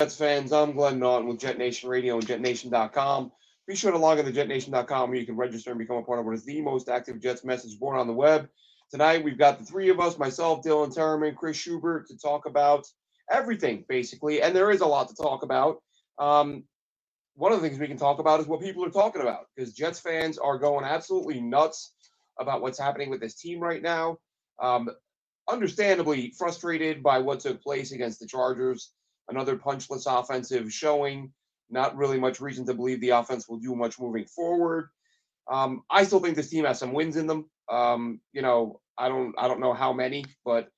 Jets fans, I'm Glenn Naughton with Jet Nation Radio and JetNation.com. Be sure to log on to JetNation.com where you can register and become a part of what is the most active Jets message board on the web. Tonight, we've got the three of us, myself, Dylan Terman, Chris Schubert, to talk about everything, basically. And there is a lot to talk about. Um, one of the things we can talk about is what people are talking about because Jets fans are going absolutely nuts about what's happening with this team right now. Um, understandably frustrated by what took place against the Chargers another punchless offensive showing. Not really much reason to believe the offense will do much moving forward. Um, I still think this team has some wins in them. Um, you know, I don't I don't know how many, but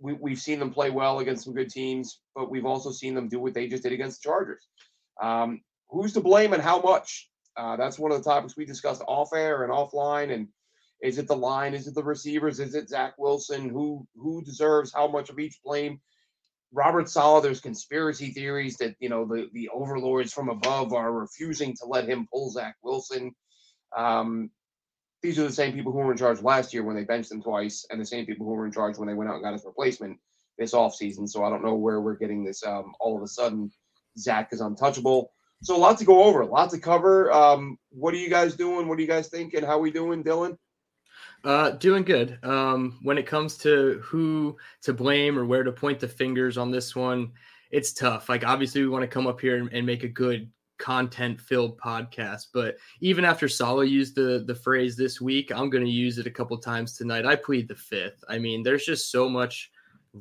we, we've seen them play well against some good teams, but we've also seen them do what they just did against the Chargers. Um, who's to blame and how much? Uh, that's one of the topics we discussed off air and offline. And is it the line? Is it the receivers? Is it Zach Wilson? Who who deserves how much of each blame? Robert Saleh, there's conspiracy theories that you know the the overlords from above are refusing to let him pull Zach Wilson. Um, these are the same people who were in charge last year when they benched him twice, and the same people who were in charge when they went out and got his replacement this offseason. So I don't know where we're getting this. Um, all of a sudden, Zach is untouchable. So a lot to go over, a lot to cover. Um, what are you guys doing? What are you guys thinking? How are we doing, Dylan? Uh, doing good. Um, when it comes to who to blame or where to point the fingers on this one, it's tough. Like, obviously, we want to come up here and, and make a good content filled podcast but even after Saleh used the the phrase this week i'm going to use it a couple times tonight i plead the fifth i mean there's just so much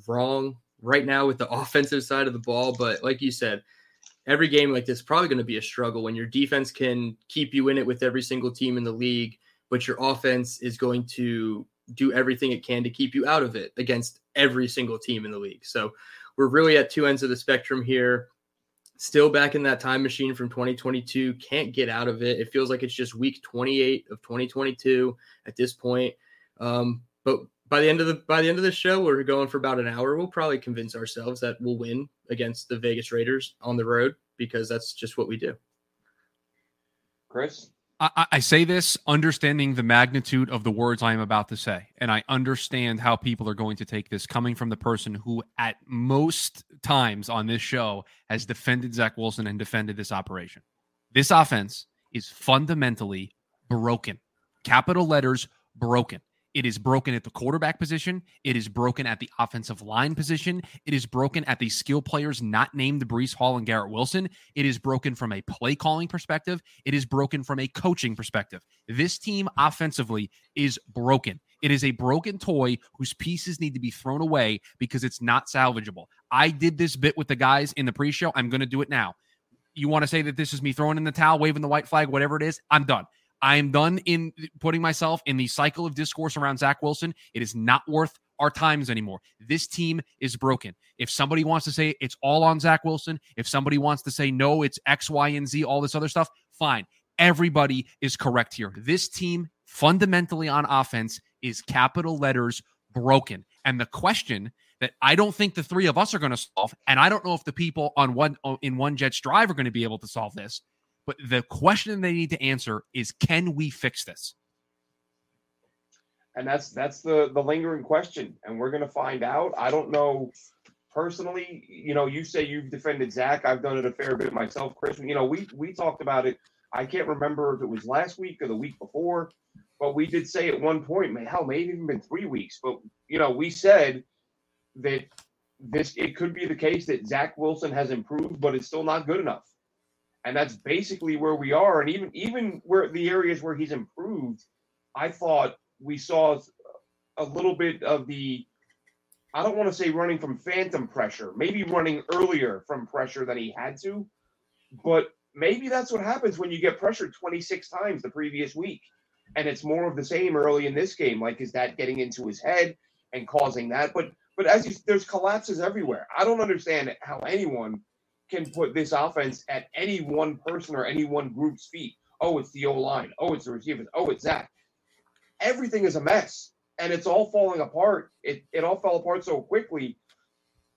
wrong right now with the offensive side of the ball but like you said every game like this probably going to be a struggle when your defense can keep you in it with every single team in the league but your offense is going to do everything it can to keep you out of it against every single team in the league. So we're really at two ends of the spectrum here. Still back in that time machine from 2022, can't get out of it. It feels like it's just week 28 of 2022 at this point. Um, but by the end of the by the end of the show, we're going for about an hour. We'll probably convince ourselves that we'll win against the Vegas Raiders on the road because that's just what we do. Chris, I, I, say this understanding the magnitude of the words I am about to say, and I understand how people are going to take this coming from the person who, at most times on this show, has defended Zach Wilson and defended this operation. This offense is fundamentally broken. Capital letters broken. It is broken at the quarterback position. It is broken at the offensive line position. It is broken at the skill players not named Breece Hall and Garrett Wilson. It is broken from a play calling perspective. It is broken from a coaching perspective. This team offensively is broken. It is a broken toy whose pieces need to be thrown away because it's not salvageable. I did this bit with the guys in the pre show. I'm going to do it now. You want to say that this is me throwing in the towel, waving the white flag, whatever it is? I'm done. I am done in putting myself in the cycle of discourse around Zach Wilson. It is not worth our times anymore. This team is broken. If somebody wants to say it's all on Zach Wilson, if somebody wants to say no, it's X, Y, and Z, all this other stuff, fine. Everybody is correct here. This team, fundamentally on offense, is capital letters broken. And the question that I don't think the three of us are going to solve, and I don't know if the people on one in one Jets drive are going to be able to solve this, but the question they need to answer is can we fix this? And that's that's the the lingering question. And we're gonna find out. I don't know personally, you know, you say you've defended Zach. I've done it a fair bit myself, Chris. You know, we we talked about it. I can't remember if it was last week or the week before, but we did say at one point, hell, maybe even been three weeks. But you know, we said that this it could be the case that Zach Wilson has improved, but it's still not good enough and that's basically where we are. And even even where the areas where he's improved, I thought we saw a little bit of the. I don't want to say running from phantom pressure, maybe running earlier from pressure than he had to, but maybe that's what happens when you get pressured 26 times the previous week. And it's more of the same early in this game. Like, is that getting into his head and causing that? But but as you, there's collapses everywhere. I don't understand how anyone can put this offense at any one person or any one group's feet. Oh, it's the O line. Oh, it's the receivers. Oh, it's Zach. Everything is a mess and it's all falling apart. It, it all fell apart so quickly.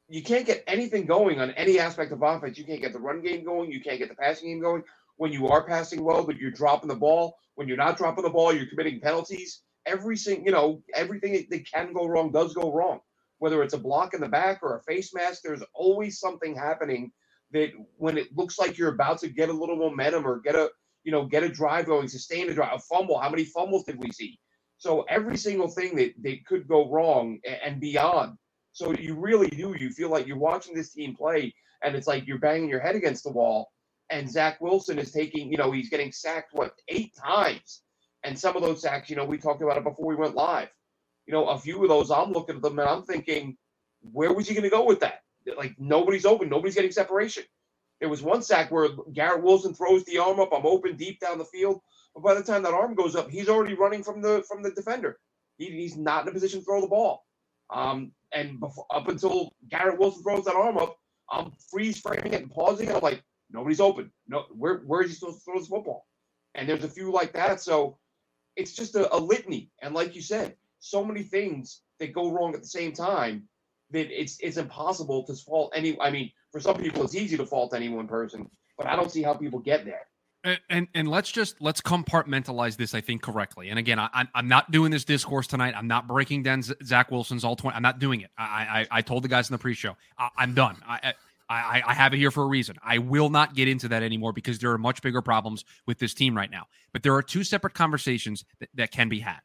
You can't get anything going on any aspect of offense. You can't get the run game going. You can't get the passing game going. When you are passing well, but you're dropping the ball. When you're not dropping the ball, you're committing penalties. Every single, you know, everything that can go wrong does go wrong. whether it's a block in the back or a face mask, there's always something happening that when it looks like you're about to get a little momentum or get a you know get a drive going, sustain a drive, a fumble. How many fumbles did we see? So every single thing that, that could go wrong and beyond. So you really do. You feel like you're watching this team play, and it's like you're banging your head against the wall. And Zach Wilson is taking, you know, he's getting sacked what eight times, and some of those sacks, you know, we talked about it before we went live. You know, a few of those, I'm looking at them and I'm thinking, where was he going to go with that? Like nobody's open, nobody's getting separation. There was one sack where Garrett Wilson throws the arm up. I'm open deep down the field, but by the time that arm goes up, he's already running from the from the defender. He, he's not in a position to throw the ball. Um, and before, up until Garrett Wilson throws that arm up, I'm freeze framing it and pausing, and I'm like, nobody's open. No, where where is he supposed to throw this football? And there's a few like that. So it's just a, a litany. And like you said, so many things that go wrong at the same time that it's it's impossible to fault any. I mean, for some people, it's easy to fault any one person, but I don't see how people get there. And, and, and let's just let's compartmentalize this. I think correctly. And again, I, I'm not doing this discourse tonight. I'm not breaking down Zach Wilson's all twenty. I'm not doing it. I I, I told the guys in the pre-show. I, am done. I, I I have it here for a reason. I will not get into that anymore because there are much bigger problems with this team right now. But there are two separate conversations that, that can be had.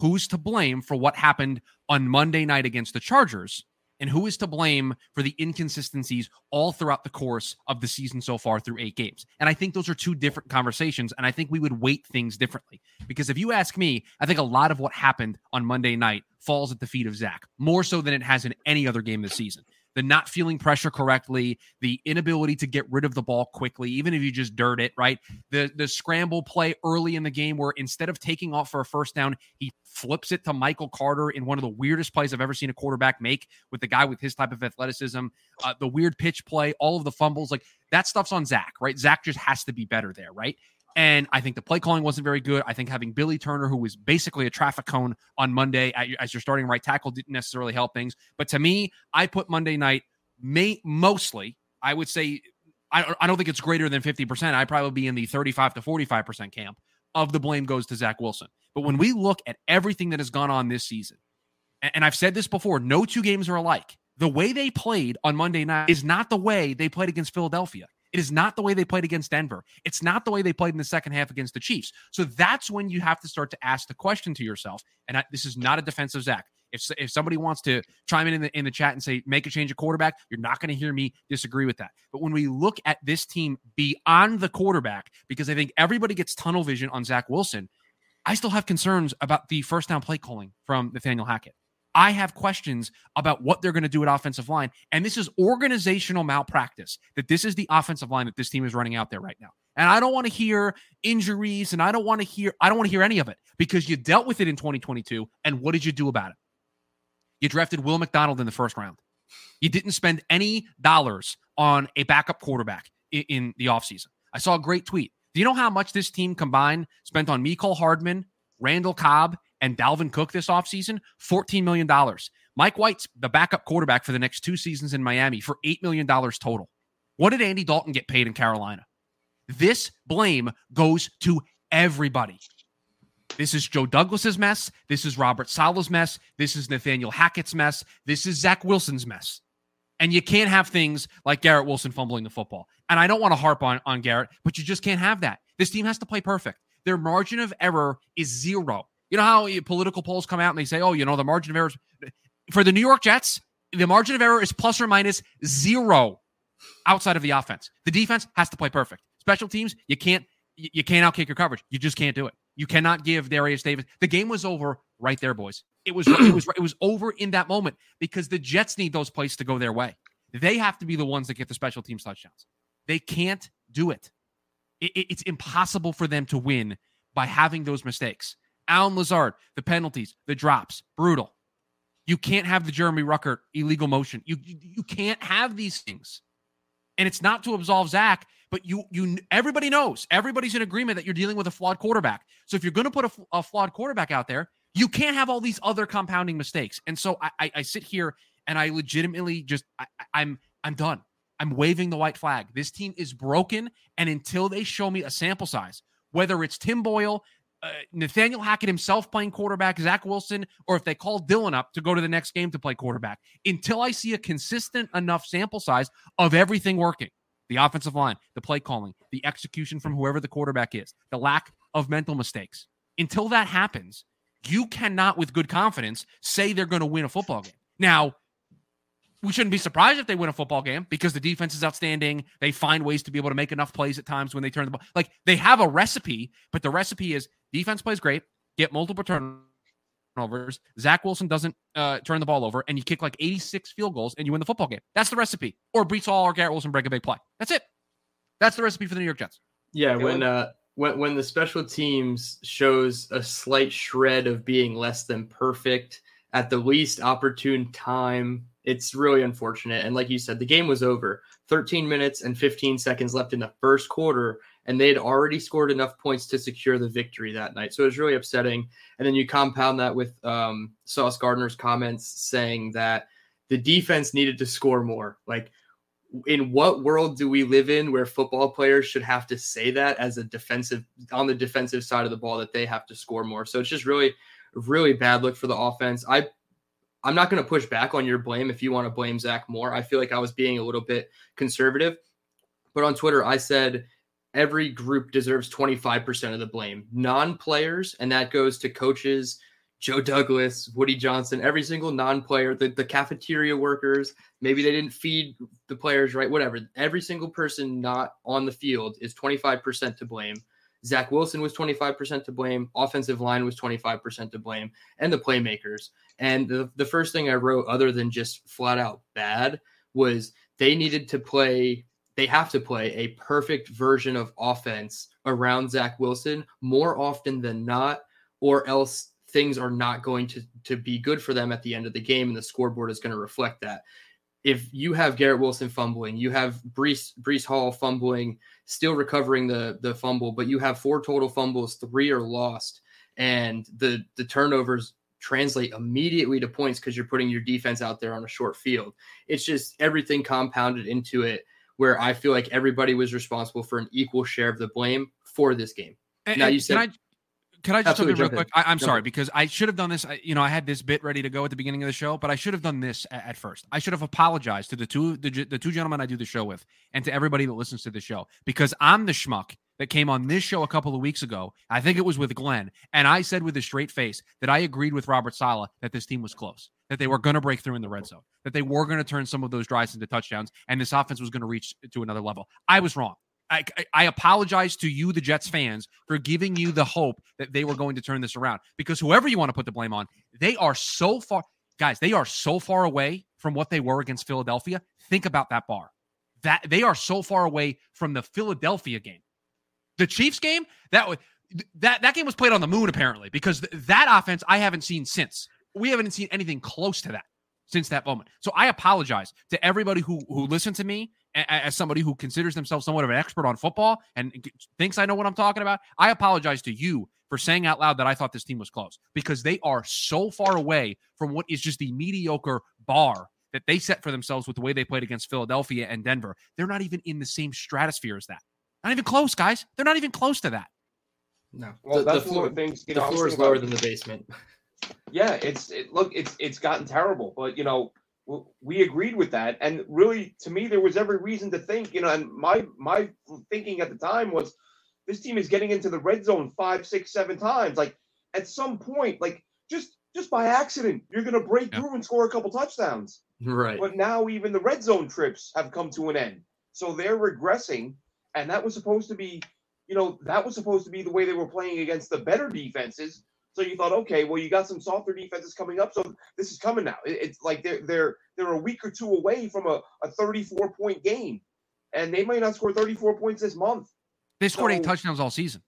Who's to blame for what happened on Monday night against the Chargers? And who is to blame for the inconsistencies all throughout the course of the season so far through eight games. And I think those are two different conversations. And I think we would weight things differently. Because if you ask me, I think a lot of what happened on Monday night falls at the feet of Zach, more so than it has in any other game this season the not feeling pressure correctly, the inability to get rid of the ball quickly, even if you just dirt it, right? The the scramble play early in the game where instead of taking off for a first down, he flips it to Michael Carter in one of the weirdest plays I've ever seen a quarterback make with the guy with his type of athleticism. Uh, the weird pitch play, all of the fumbles, like that stuff's on Zach, right? Zach just has to be better there, right? And I think the play calling wasn't very good. I think having Billy Turner, who was basically a traffic cone on Monday as your starting right tackle, didn't necessarily help things. But to me, I put Monday night may, mostly, I would say, I, I don't think it's greater than 50%. I'd probably be in the 35 to 45% camp of the blame goes to Zach Wilson. But when we look at everything that has gone on this season, and, and I've said this before, no two games are alike. The way they played on Monday night is not the way they played against Philadelphia. It is not the way they played against Denver. It's not the way they played in the second half against the Chiefs. So that's when you have to start to ask the question to yourself. And I, this is not a defensive Zach. If, if somebody wants to chime in in the, in the chat and say, make a change of quarterback, you're not going to hear me disagree with that. But when we look at this team beyond the quarterback, because I think everybody gets tunnel vision on Zach Wilson, I still have concerns about the first down play calling from Nathaniel Hackett. I have questions about what they're going to do at offensive line. And this is organizational malpractice that this is the offensive line that this team is running out there right now. And I don't want to hear injuries and I don't want to hear I don't want to hear any of it because you dealt with it in 2022 and what did you do about it? You drafted Will McDonald in the first round. You didn't spend any dollars on a backup quarterback in, in the offseason. I saw a great tweet. Do you know how much this team combined spent on Mecole Hardman, Randall Cobb, and Dalvin Cook this offseason, $14 million. Mike White's the backup quarterback for the next two seasons in Miami for $8 million total. What did Andy Dalton get paid in Carolina? This blame goes to everybody. This is Joe Douglas's mess. This is Robert Saleh's mess. This is Nathaniel Hackett's mess. This is Zach Wilson's mess. And you can't have things like Garrett Wilson fumbling the football. And I don't want to harp on, on Garrett, but you just can't have that. This team has to play perfect. Their margin of error is zero. You know how political polls come out and they say, oh, you know, the margin of error for the New York Jets, the margin of error is plus or minus zero outside of the offense. The defense has to play perfect. Special teams, you can't you can't outkick your coverage. You just can't do it. You cannot give Derius Davis. The game was over right there, boys. It was it was it was over in that moment because the Jets need those plays to go their way. They have to be the ones that get the special teams touchdowns. They can't do it. it it's impossible for them to win by having those mistakes. Allen Lazard, the penalties, the drops, brutal. You can't have the Jeremy Ruckert illegal motion. You, you, you can't have these things. And it's not to absolve Zach, but you you everybody knows, everybody's in agreement that you're dealing with a flawed quarterback. So if you're going to put a, a, flawed quarterback out there, you can't have all these other compounding mistakes. And so I, I, I sit here and I legitimately just I, I'm I'm done. I'm waving the white flag. This team is broken, and until they show me a sample size, whether it's Tim Boyle, uh, Nathaniel Hackett himself playing quarterback, Zach Wilson, or if they call Dylan up to go to the next game to play quarterback. Until I see a consistent enough sample size of everything working the offensive line, the play calling, the execution from whoever the quarterback is, the lack of mental mistakes. Until that happens, you cannot, with good confidence, say they're going to win a football game. Now, we shouldn't be surprised if they win a football game because the defense is outstanding. They find ways to be able to make enough plays at times when they turn the ball. Like they have a recipe, but the recipe is defense plays great, get multiple turnovers. Zach Wilson doesn't uh, turn the ball over, and you kick like 86 field goals and you win the football game. That's the recipe. Or Breece Hall or Garrett Wilson break a big play. That's it. That's the recipe for the New York Jets. Yeah, when uh when when the special teams shows a slight shred of being less than perfect at the least opportune time it's really unfortunate. And like you said, the game was over. 13 minutes and 15 seconds left in the first quarter, and they had already scored enough points to secure the victory that night. So it was really upsetting. And then you compound that with um, Sauce Gardner's comments saying that the defense needed to score more. Like, in what world do we live in where football players should have to say that as a defensive on the defensive side of the ball that they have to score more? So it's just really, really bad look for the offense. I I'm not going to push back on your blame if you want to blame Zach more. I feel like I was being a little bit conservative. But on Twitter, I said every group deserves 25% of the blame. Non players, and that goes to coaches, Joe Douglas, Woody Johnson, every single non player, the, the cafeteria workers, maybe they didn't feed the players right, whatever. Every single person not on the field is 25% to blame. Zach Wilson was 25% to blame. Offensive line was 25% to blame, and the playmakers. And the, the first thing I wrote, other than just flat out bad, was they needed to play, they have to play a perfect version of offense around Zach Wilson more often than not, or else things are not going to, to be good for them at the end of the game, and the scoreboard is going to reflect that if you have Garrett Wilson fumbling, you have Breece Breece Hall fumbling, still recovering the the fumble, but you have four total fumbles, three are lost, and the the turnovers translate immediately to points because you're putting your defense out there on a short field. It's just everything compounded into it where I feel like everybody was responsible for an equal share of the blame for this game. And, now you said can I just jump in real quick? I, am sorry because I should have done this. I, you know, I had this bit ready to go at the beginning of the show, but I should have done this at, at first. I should have apologized to the two the, the two gentlemen I do the show with, and to everybody that listens to the show because I'm the schmuck that came on this show a couple of weeks ago. I think it was with Glenn, and I said with a straight face that I agreed with Robert Saleh that this team was close, that they were going to break through in the red zone, that they were going to turn some of those drives into touchdowns, and this offense was going to reach to another level. I was wrong. I, I apologize to you, the Jets fans, for giving you the hope that they were going to turn this around. Because whoever you want to put the blame on, they are so far, guys, they are so far away from what they were against Philadelphia. Think about that bar. That they are so far away from the Philadelphia game. The Chiefs game, that was that that game was played on the moon apparently because th- that offense I haven't seen since. We haven't seen anything close to that since that moment. So I apologize to everybody who who listened to me as somebody who considers themselves somewhat of an expert on football and thinks I know what I'm talking about. I apologize to you for saying out loud that I thought this team was close because they are so far away from what is just the mediocre bar that they set for themselves with the way they played against Philadelphia and Denver. They're not even in the same stratosphere as that. Not even close, guys. They're not even close to that. No. Well, the, the floor, things, the know, floor is lower than the basement. Yeah, it's it, look, it's it's gotten terrible, but you know, we agreed with that. And really to me there was every reason to think you know and my my thinking at the time was this team is getting into the red zone five six seven times. Like at some point like just just by accident you're going to break yeah. through and score a couple touchdowns. Right. But now even the red zone trips have come to an end. So they're regressing and that was supposed to be you know that was supposed to be the way they were playing against the better defenses so you thought, okay, well, you got some softer defenses coming up, so this is coming now. It's like they're they're they're a week or two away from a, a 34 point game, and they might not score 34 points this month. They scored so, eight touchdowns all season.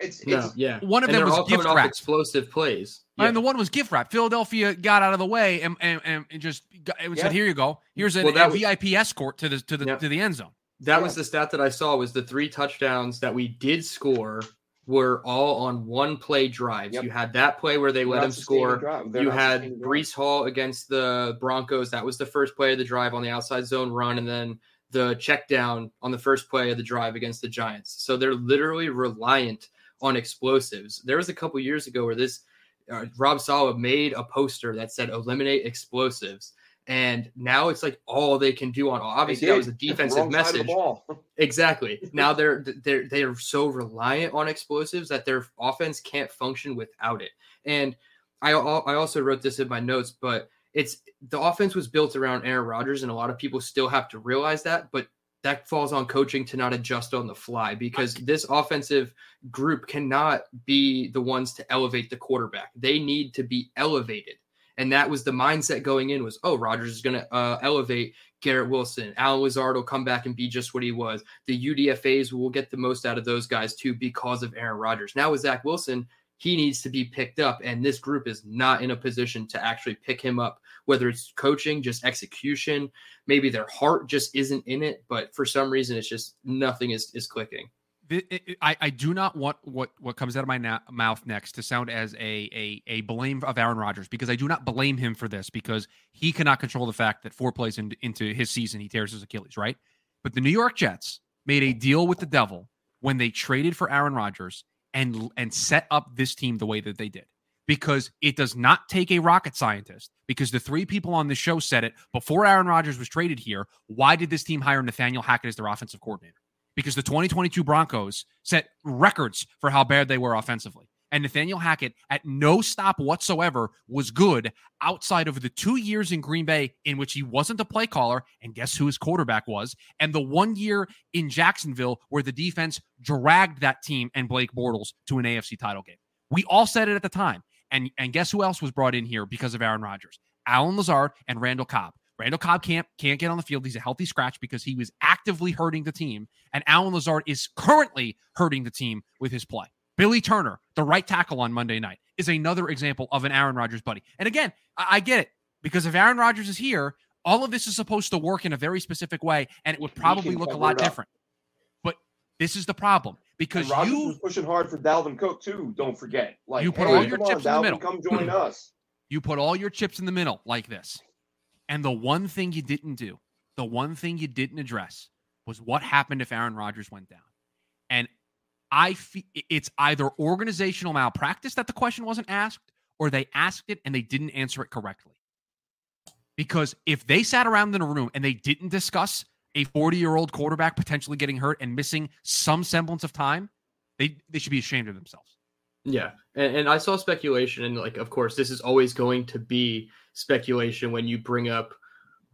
It's, it's no, yeah. One of and them was gift wrap. explosive plays. Yeah. And the one was gift wrap. Philadelphia got out of the way and and, and just got, it yeah. said, "Here you go. Here's a, well, a was, VIP escort to the to the yeah. to the end zone." That was the stat that I saw was the three touchdowns that we did score were all on one play drives. Yep. You had that play where they let him score. You had Breece Hall against the Broncos. That was the first play of the drive on the outside zone run, and then the check down on the first play of the drive against the Giants. So they're literally reliant on explosives. There was a couple years ago where this uh, Rob Saleh made a poster that said eliminate explosives. And now it's like all they can do on obviously that was a defensive message. exactly. now they're they're they're so reliant on explosives that their offense can't function without it. And I I also wrote this in my notes, but it's the offense was built around Aaron Rodgers, and a lot of people still have to realize that. But that falls on coaching to not adjust on the fly because this offensive group cannot be the ones to elevate the quarterback. They need to be elevated. And that was the mindset going in was, oh, Rodgers is going to uh, elevate Garrett Wilson. Allen Lazard will come back and be just what he was. The UDFAs will get the most out of those guys too because of Aaron Rodgers. Now with Zach Wilson, he needs to be picked up. And this group is not in a position to actually pick him up, whether it's coaching, just execution, maybe their heart just isn't in it. But for some reason, it's just nothing is, is clicking. I, I do not want what, what comes out of my na- mouth next to sound as a, a a blame of Aaron Rodgers because I do not blame him for this because he cannot control the fact that four plays in, into his season he tears his Achilles, right? But the New York Jets made a deal with the devil when they traded for Aaron Rodgers and and set up this team the way that they did because it does not take a rocket scientist because the three people on the show said it before Aaron Rodgers was traded here why did this team hire Nathaniel Hackett as their offensive coordinator because the 2022 Broncos set records for how bad they were offensively and Nathaniel Hackett at no stop whatsoever was good outside of the two years in Green Bay in which he wasn't a play caller. And guess who his quarterback was? And the one year in Jacksonville where the defense dragged that team and Blake Bortles to an AFC title game. We all said it at the time. And, and guess who else was brought in here because of Aaron Rodgers? Allen Lazard and Randall Cobb. Randall Cobb can't can't get on the field. He's a healthy scratch because he was actively hurting the team, and Allen Lazard is currently hurting the team with his play. Billy Turner, the right tackle on Monday night, is another example of an Aaron Rodgers buddy. And again, I, I get it because if Aaron Rodgers is here, all of this is supposed to work in a very specific way, and it would probably look a lot different. But this is the problem because you was pushing hard for Dalvin Cook too. Don't forget, like you put hey, all your chips on, in the middle. Come join us. You put all your chips in the middle like this, and the one thing you didn't do, the one thing you didn't address, was what happened if Aaron Rodgers went down. And I feel it's either organizational malpractice that the question wasn't asked, or they asked it and they didn't answer it correctly. Because if they sat around in a room and they didn't discuss a 40 year old quarterback potentially getting hurt and missing some semblance of time, they they should be ashamed of themselves. Yeah, and, and I saw speculation, and like, of course, this is always going to be speculation when you bring up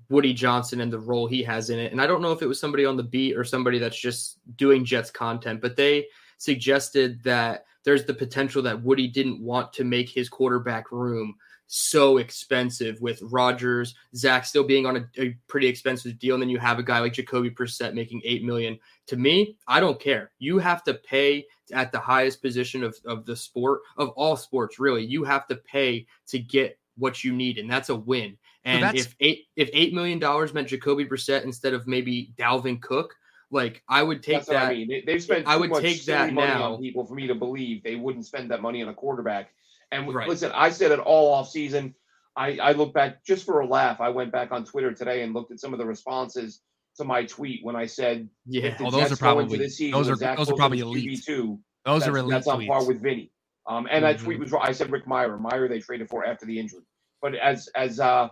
Woody Johnson and the role he has in it. And I don't know if it was somebody on the beat or somebody that's just doing Jets content, but they suggested that there's the potential that Woody didn't want to make his quarterback room so expensive with Rodgers, Zach still being on a, a, pretty expensive deal, and then you have a guy like Jacoby Brissett making eight million. To me, I don't care. You have to pay at the highest position of, of the sport of all sports, really. You have to pay to get what you need, and that's a win. And so if eight if eight million dollars meant Jacoby Brissett instead of maybe Dalvin Cook, like I would take That's that. I mean, they, have spent. I would take that now. on people for me to believe they wouldn't spend that money on a quarterback. And right. listen, I said it all off season. I, I look back just for a laugh. I went back on Twitter today and looked at some of the responses to my tweet when I said, "Yeah, well, those are probably this season, those are those are probably elite too. Those are elite. That's on par with Vinny. Um, and mm-hmm. that tweet was I said Rick Meyer, Meyer they traded for after the injury. But as as uh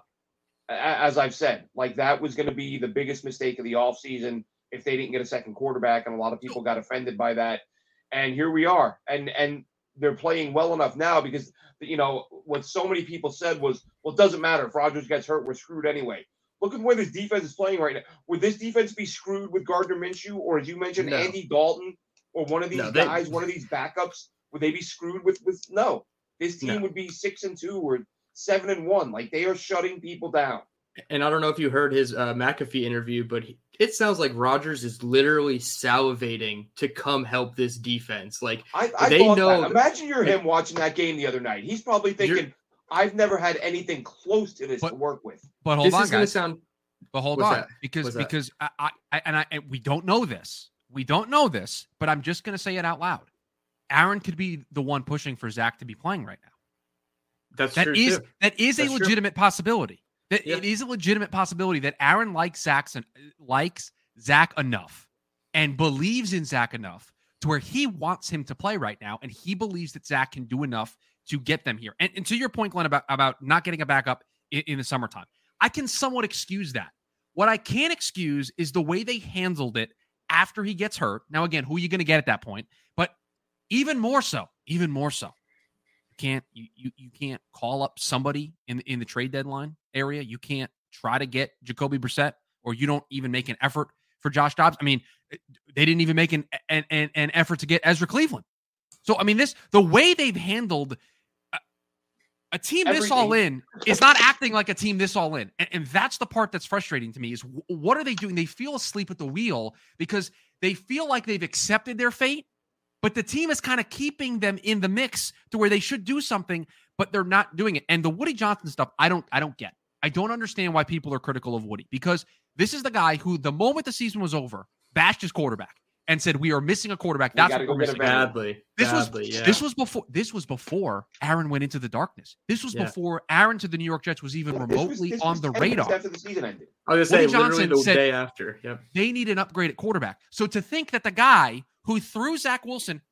as I've said, like that was going to be the biggest mistake of the offseason if they didn't get a second quarterback, and a lot of people got offended by that. And here we are, and and they're playing well enough now because you know what so many people said was, well, it doesn't matter if Rodgers gets hurt, we're screwed anyway. Look at where this defense is playing right now. Would this defense be screwed with Gardner Minshew, or as you mentioned, no. Andy Dalton, or one of these no, they, guys, one of these backups? Would they be screwed with? With no, this team no. would be six and two or seven and one. Like they are shutting people down. And I don't know if you heard his uh, McAfee interview, but he, it sounds like Rodgers is literally salivating to come help this defense. Like I, I they know. That. Imagine you're him watching that game the other night. He's probably thinking, "I've never had anything close to this but, to work with." But hold this on, is guys. Sound, but hold on, that? because because I, I, and I and we don't know this. We don't know this, but I'm just going to say it out loud. Aaron could be the one pushing for Zach to be playing right now. That's that is, that is That's a legitimate true. possibility. That yeah. it is a legitimate possibility that Aaron likes Zach likes Zach enough and believes in Zach enough to where he wants him to play right now, and he believes that Zach can do enough to get them here. And, and to your point, Glenn, about about not getting a backup in, in the summertime, I can somewhat excuse that. What I can't excuse is the way they handled it after he gets hurt. Now, again, who are you going to get at that point? Even more so, even more so, you can't you, you you can't call up somebody in in the trade deadline area. You can't try to get Jacoby Brissett, or you don't even make an effort for Josh Dobbs. I mean, eh, they didn't even make an an, an, an effort to get Ezra Cleveland. So I mean, this the way they've handled a, a team Everything. this all in is not acting like a team this all in, and, and that's the part that's frustrating to me. Is what are they doing? They feel asleep at the wheel because they feel like they've accepted their fate, but the team is kind of keeping them in the mix to where they should do something, but they're not doing it. And the Woody Johnson stuff, I don't, I don't get. I don't understand why people are critical of Woody because this is the guy who, the moment the season was over, bashed his quarterback and said, "We are missing a quarterback." That's what we're missing. Badly. This badly, was yeah. this was before this was before Aaron went into the darkness. This was yeah. before Aaron to the New York Jets was even well, remotely this was, this on the radar. After the season ended, I was gonna say Woody Johnson the said day after. Yep. They need an upgrade at quarterback. So to think that the guy who threw Zach Wilson,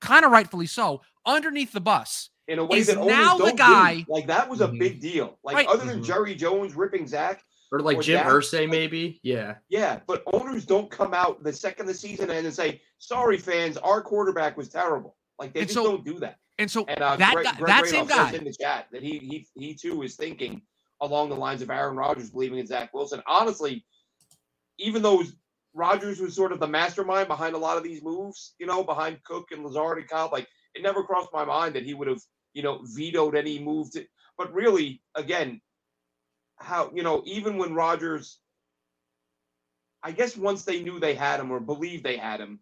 kind of rightfully so, underneath the bus in a way that now the guy do. like that was a mm-hmm. big deal. Like right. other than mm-hmm. Jerry Jones ripping Zach or like or Jim Irsay, maybe. Yeah, yeah. But owners don't come out the second the season ends and say, "Sorry, fans, our quarterback was terrible." Like they and just so, don't do that. And so and, uh, that Greg, guy, Greg that same guy in the chat that he he he too is thinking along the lines of Aaron Rodgers believing in Zach Wilson. Honestly, even though Rodgers was sort of the mastermind behind a lot of these moves, you know, behind Cook and Lazard and Cobb, like it never crossed my mind that he would have you know, vetoed any move to. But really, again, how you know, even when Rodgers, I guess once they knew they had him or believed they had him,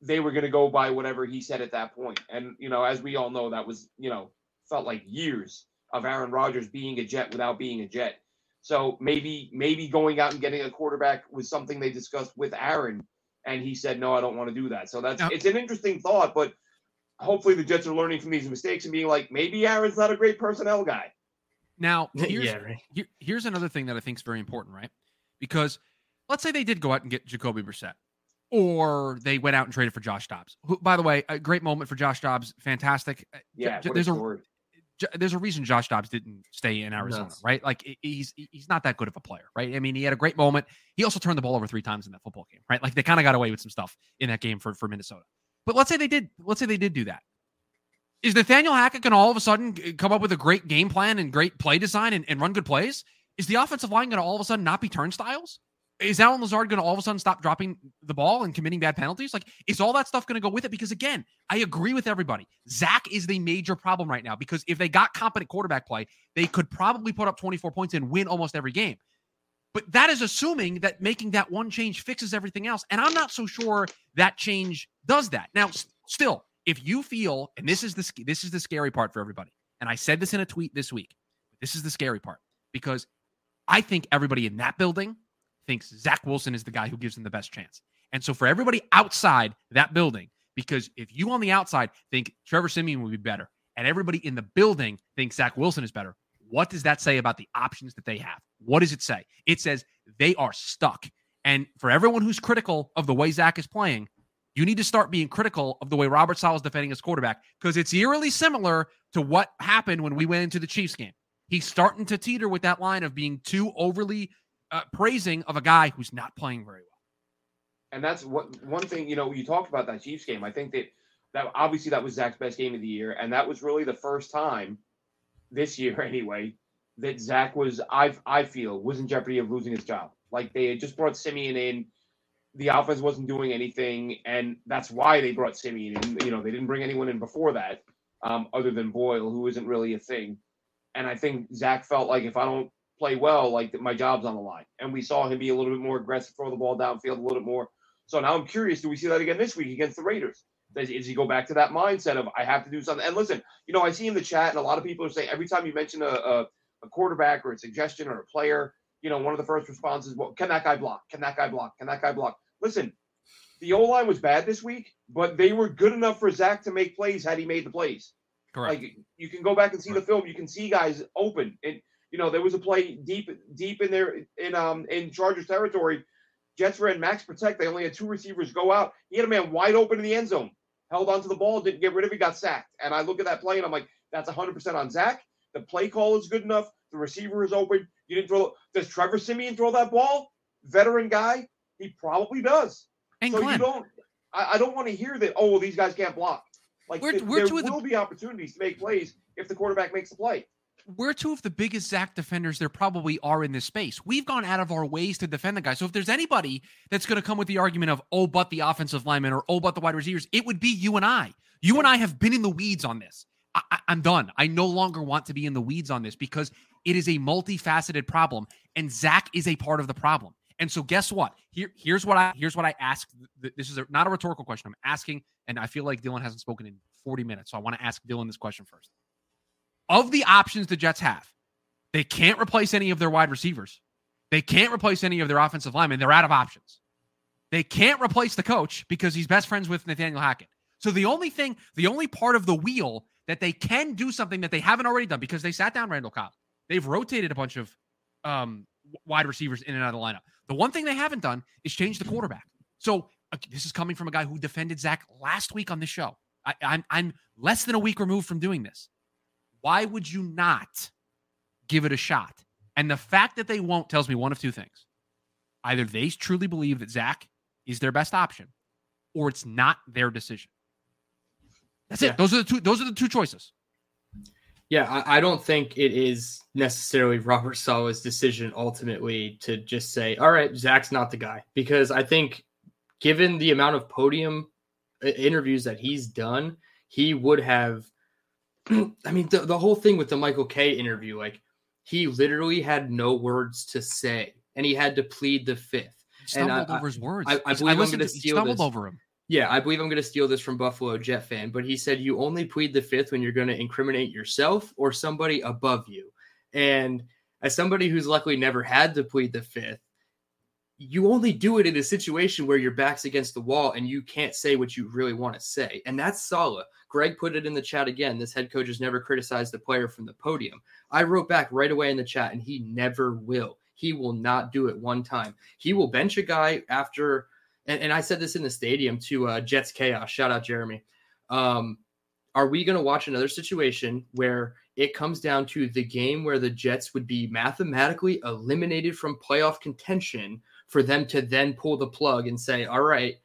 they were going to go by whatever he said at that point. And you know, as we all know, that was you know felt like years of Aaron Rodgers being a Jet without being a Jet. So maybe maybe going out and getting a quarterback was something they discussed with Aaron, and he said, "No, I don't want to do that." So that's it's an interesting thought, but hopefully the Jets are learning from these mistakes and being like, maybe Aaron's not a great personnel guy. Now, here's, yeah, right. here, here's another thing that I think is very important, right? Because let's say they did go out and get Jacoby Brissett, or they went out and traded for Josh Dobbs. Who, by the way, a great moment for Josh Dobbs. Fantastic. Uh, yeah, J- there's a, a there's a reason Josh Dobbs didn't stay in Arizona, right? Like he's he's not that good of a player, right? I mean, he had a great moment. He also turned the ball over three times in that football game, right? Like they kind of got away with some stuff in that game for for Minnesota. But let's say they did. Let's say they did do that. Is Nathaniel Hackett going to all of a sudden come up with a great game plan and great play design and, and run good plays? Is the offensive line going to all of a sudden not be turnstiles? Is Allen Lazard going to all of a sudden stop dropping the ball and committing bad penalties? Like, is all that stuff going to go with it? Because again, I agree with everybody. Zach is the major problem right now because if they got competent quarterback play, they could probably put up 24 points and win almost every game. But that is assuming that making that one change fixes everything else. And I'm not so sure that change does that. Now, still, if you feel, and this is the this is the scary part for everybody, and I said this in a tweet this week, this is the scary part because I think everybody in that building thinks Zach Wilson is the guy who gives them the best chance. And so for everybody outside that building, because if you on the outside think Trevor Siemian would be better, and everybody in the building thinks Zach Wilson is better, what does that say about the options that they have? What does it say? It says they are stuck. And for everyone who's critical of the way Zach is playing, you need to start being critical of the way Robert Saleh is defending his quarterback because it's eerily similar to what happened when we went into the Chiefs game. He's starting to teeter with that line of being too overly uh, praising of a guy who's not playing very well. And that's what one thing you know. You talked about that Chiefs game. I think that that obviously that was Zach's best game of the year, and that was really the first time this year anyway, that Zach was I I feel was in jeopardy of losing his job. Like they had just brought Siemian in, the offense wasn't doing anything, and that's why they brought Siemian in. You know, they didn't bring anyone in before that, um, other than Boyle, who isn't really a thing. And I think Zach felt like if I don't play well, like my job's on the line. And we saw him be a little bit more aggressive, throw the ball downfield a little bit more. So now I'm curious, do we see that again this week against the Raiders? Does, does he go back to that mindset of I have to do something? And listen, you know, I see in the chat, and a lot of people are saying every time you mention a, a, a quarterback or a suggestion or a player, you know, one of the first responses, well, can that guy block? Can that guy block? Can that guy block? Listen, the O line was bad this week, but they were good enough for Zach to make plays had he made the plays. Correct. Like you can go back and see the film, you can see guys open. And you know, there was a play deep deep in there in um in Chargers territory. Jets ran max protect. They only had two receivers go out. He had a man wide open in the end zone, held onto the ball, didn't get rid of it, got sacked. And I look at that play and I'm like, that's 100% on Zach. The play call is good enough. The receiver is open. You didn't throw. Does Trevor Siemian throw that ball? Veteran guy, he probably does. And so Glenn, you don't. I, I don't want to hear that. Oh, well, these guys can't block. Like We're- th- we're there of the- will be opportunities to make plays if the quarterback makes the play. We're two of the biggest Zach defenders there probably are in this space. We've gone out of our ways to defend the guy. So if there's anybody that's going to come with the argument of, oh, but the offensive lineman or oh, but the wide receivers, it would be you and I. You and I have been in the weeds on this. I, I'm done. I no longer want to be in the weeds on this because it is a multifaceted problem, and Zach is a part of the problem. And so, guess what? Here, here's what I here's what I ask. This is a, not a rhetorical question. I'm asking, and I feel like Dylan hasn't spoken in 40 minutes, so I want to ask Dylan this question first of the options the Jets have, they can't replace any of their wide receivers. They can't replace any of their offensive linemen. They're out of options. They can't replace the coach because he's best friends with Nathaniel Hackett. So the only thing, the only part of the wheel that they can do something that they haven't already done because they sat down Randall Cobb. They've rotated a bunch of um, wide receivers in and out of the lineup. The one thing they haven't done is change the quarterback. So this is coming from a guy who defended Zach last week on the show. I, I'm I'm less than a week removed from doing this. Why would you not give it a shot? And the fact that they won't tells me one of two things. Either they truly believe that Zach is their best option, or it's not their decision. That's Yeah. it. Those are the two. Those are the two choices. Yeah, I, I don't think it is necessarily Robert Saleh's decision ultimately to just say, all right, Zach's not the guy. Because I think, given the amount of podium uh, interviews that he's done, he would have. I mean, the, the whole thing with the Michael Kay interview, like, he literally had no words to say and he had to plead the fifth. He And I- stumbled over his words. I- I believe I'm gonna to- he steal stumbled this. over him. Yeah, I believe I'm going to steal this from Buffalo Jet fan, but he said you only plead the fifth when you're going to incriminate yourself or somebody above you. And as somebody who's luckily never had to plead the fifth, you only do it in a situation where your back's against the wall and you can't say what you really want to say. And that's Saleh. Greg put it in the chat again. This head coach has never criticized the player from the podium. I wrote back right away in the chat, and he never will. He will not do it one time. He will bench a guy after and, and I said this in the stadium to uh, Jets Chaos. Shout out Jeremy. Um, are we going to watch another situation where it comes down to the game where the Jets would be mathematically eliminated from playoff contention for them to then pull the plug and say, all right,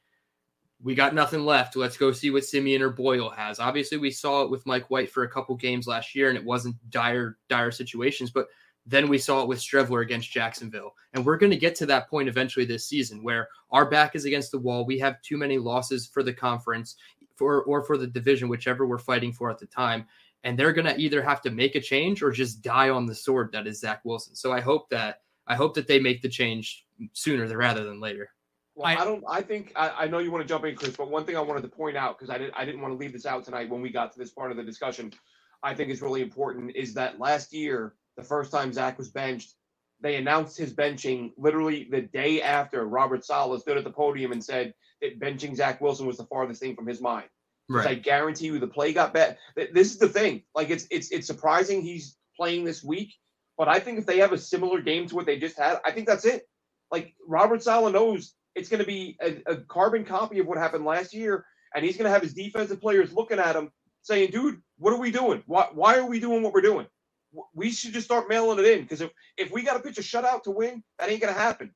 we got nothing left. Let's go see what Siemian or Boyle has. Obviously, we saw it with Mike White for a couple games last year, and it wasn't dire, dire situations, but then we saw it with Streveler against Jacksonville. And we're going to get to that point eventually this season where our back is against the wall. We have too many losses for the conference for or for the division, whichever we're fighting for at the time. And they're going to either have to make a change or just die on the sword that is Zach Wilson. So I hope that I hope that they make the change sooner rather than later. Well, I- I, don't. I think I, I know you want to jump in, Chris, but one thing I wanted to point out because I didn't I didn't want to leave this out tonight when we got to this part of the discussion. I think is really important is that last year, the first time Zach was benched, they announced his benching literally the day after Robert Saleh stood at the podium and said that benching Zach Wilson was the farthest thing from his mind. 'Cause I guarantee you, the play got better. This is the thing. Like it's it's it's surprising he's playing this week, but I think if they have a similar game to what they just had, I think that's it. Like Robert Saleh knows it's going to be a, a carbon copy of what happened last year, and he's going to have his defensive players looking at him saying, "Dude, what are we doing? Why why are we doing what we're doing? We should just start mailing it in because if if we got to pitch a shutout to win, that ain't going to happen."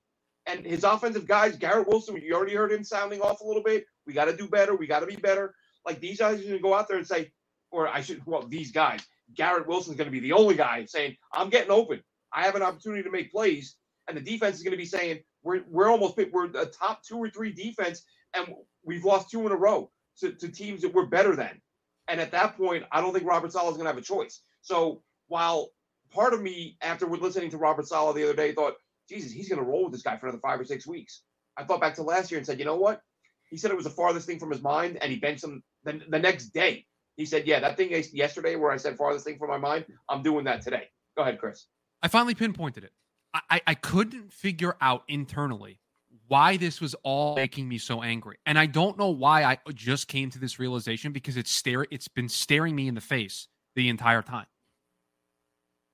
And his offensive guys, Garrett Wilson, you already heard him sounding off a little bit. We got to do better. We got to be better. Like these guys are going to go out there and say, or I should, well, these guys, Garrett Wilson's going to be the only guy saying, I'm getting open. I have an opportunity to make plays. And the defense is going to be saying, we're, we're almost, we're a top two or three defense, and we've lost two in a row to, to teams that we're better than. And at that point, I don't think Robert Saleh is going to have a choice. So while part of me, after listening to Robert Saleh the other day, thought, Jesus, he's going to roll with this guy for another five or six weeks. I thought back to last year and said, you know what? He said it was the farthest thing from his mind, and he benched him the, the next day. He said, yeah, that thing yesterday where I said farthest thing from my mind, I'm doing that today. Go ahead, Chris. I finally pinpointed it. I, I, couldn't figure out internally why this was all making me so angry. And I don't know why I just came to this realization because it's stare it's been staring me in the face the entire time.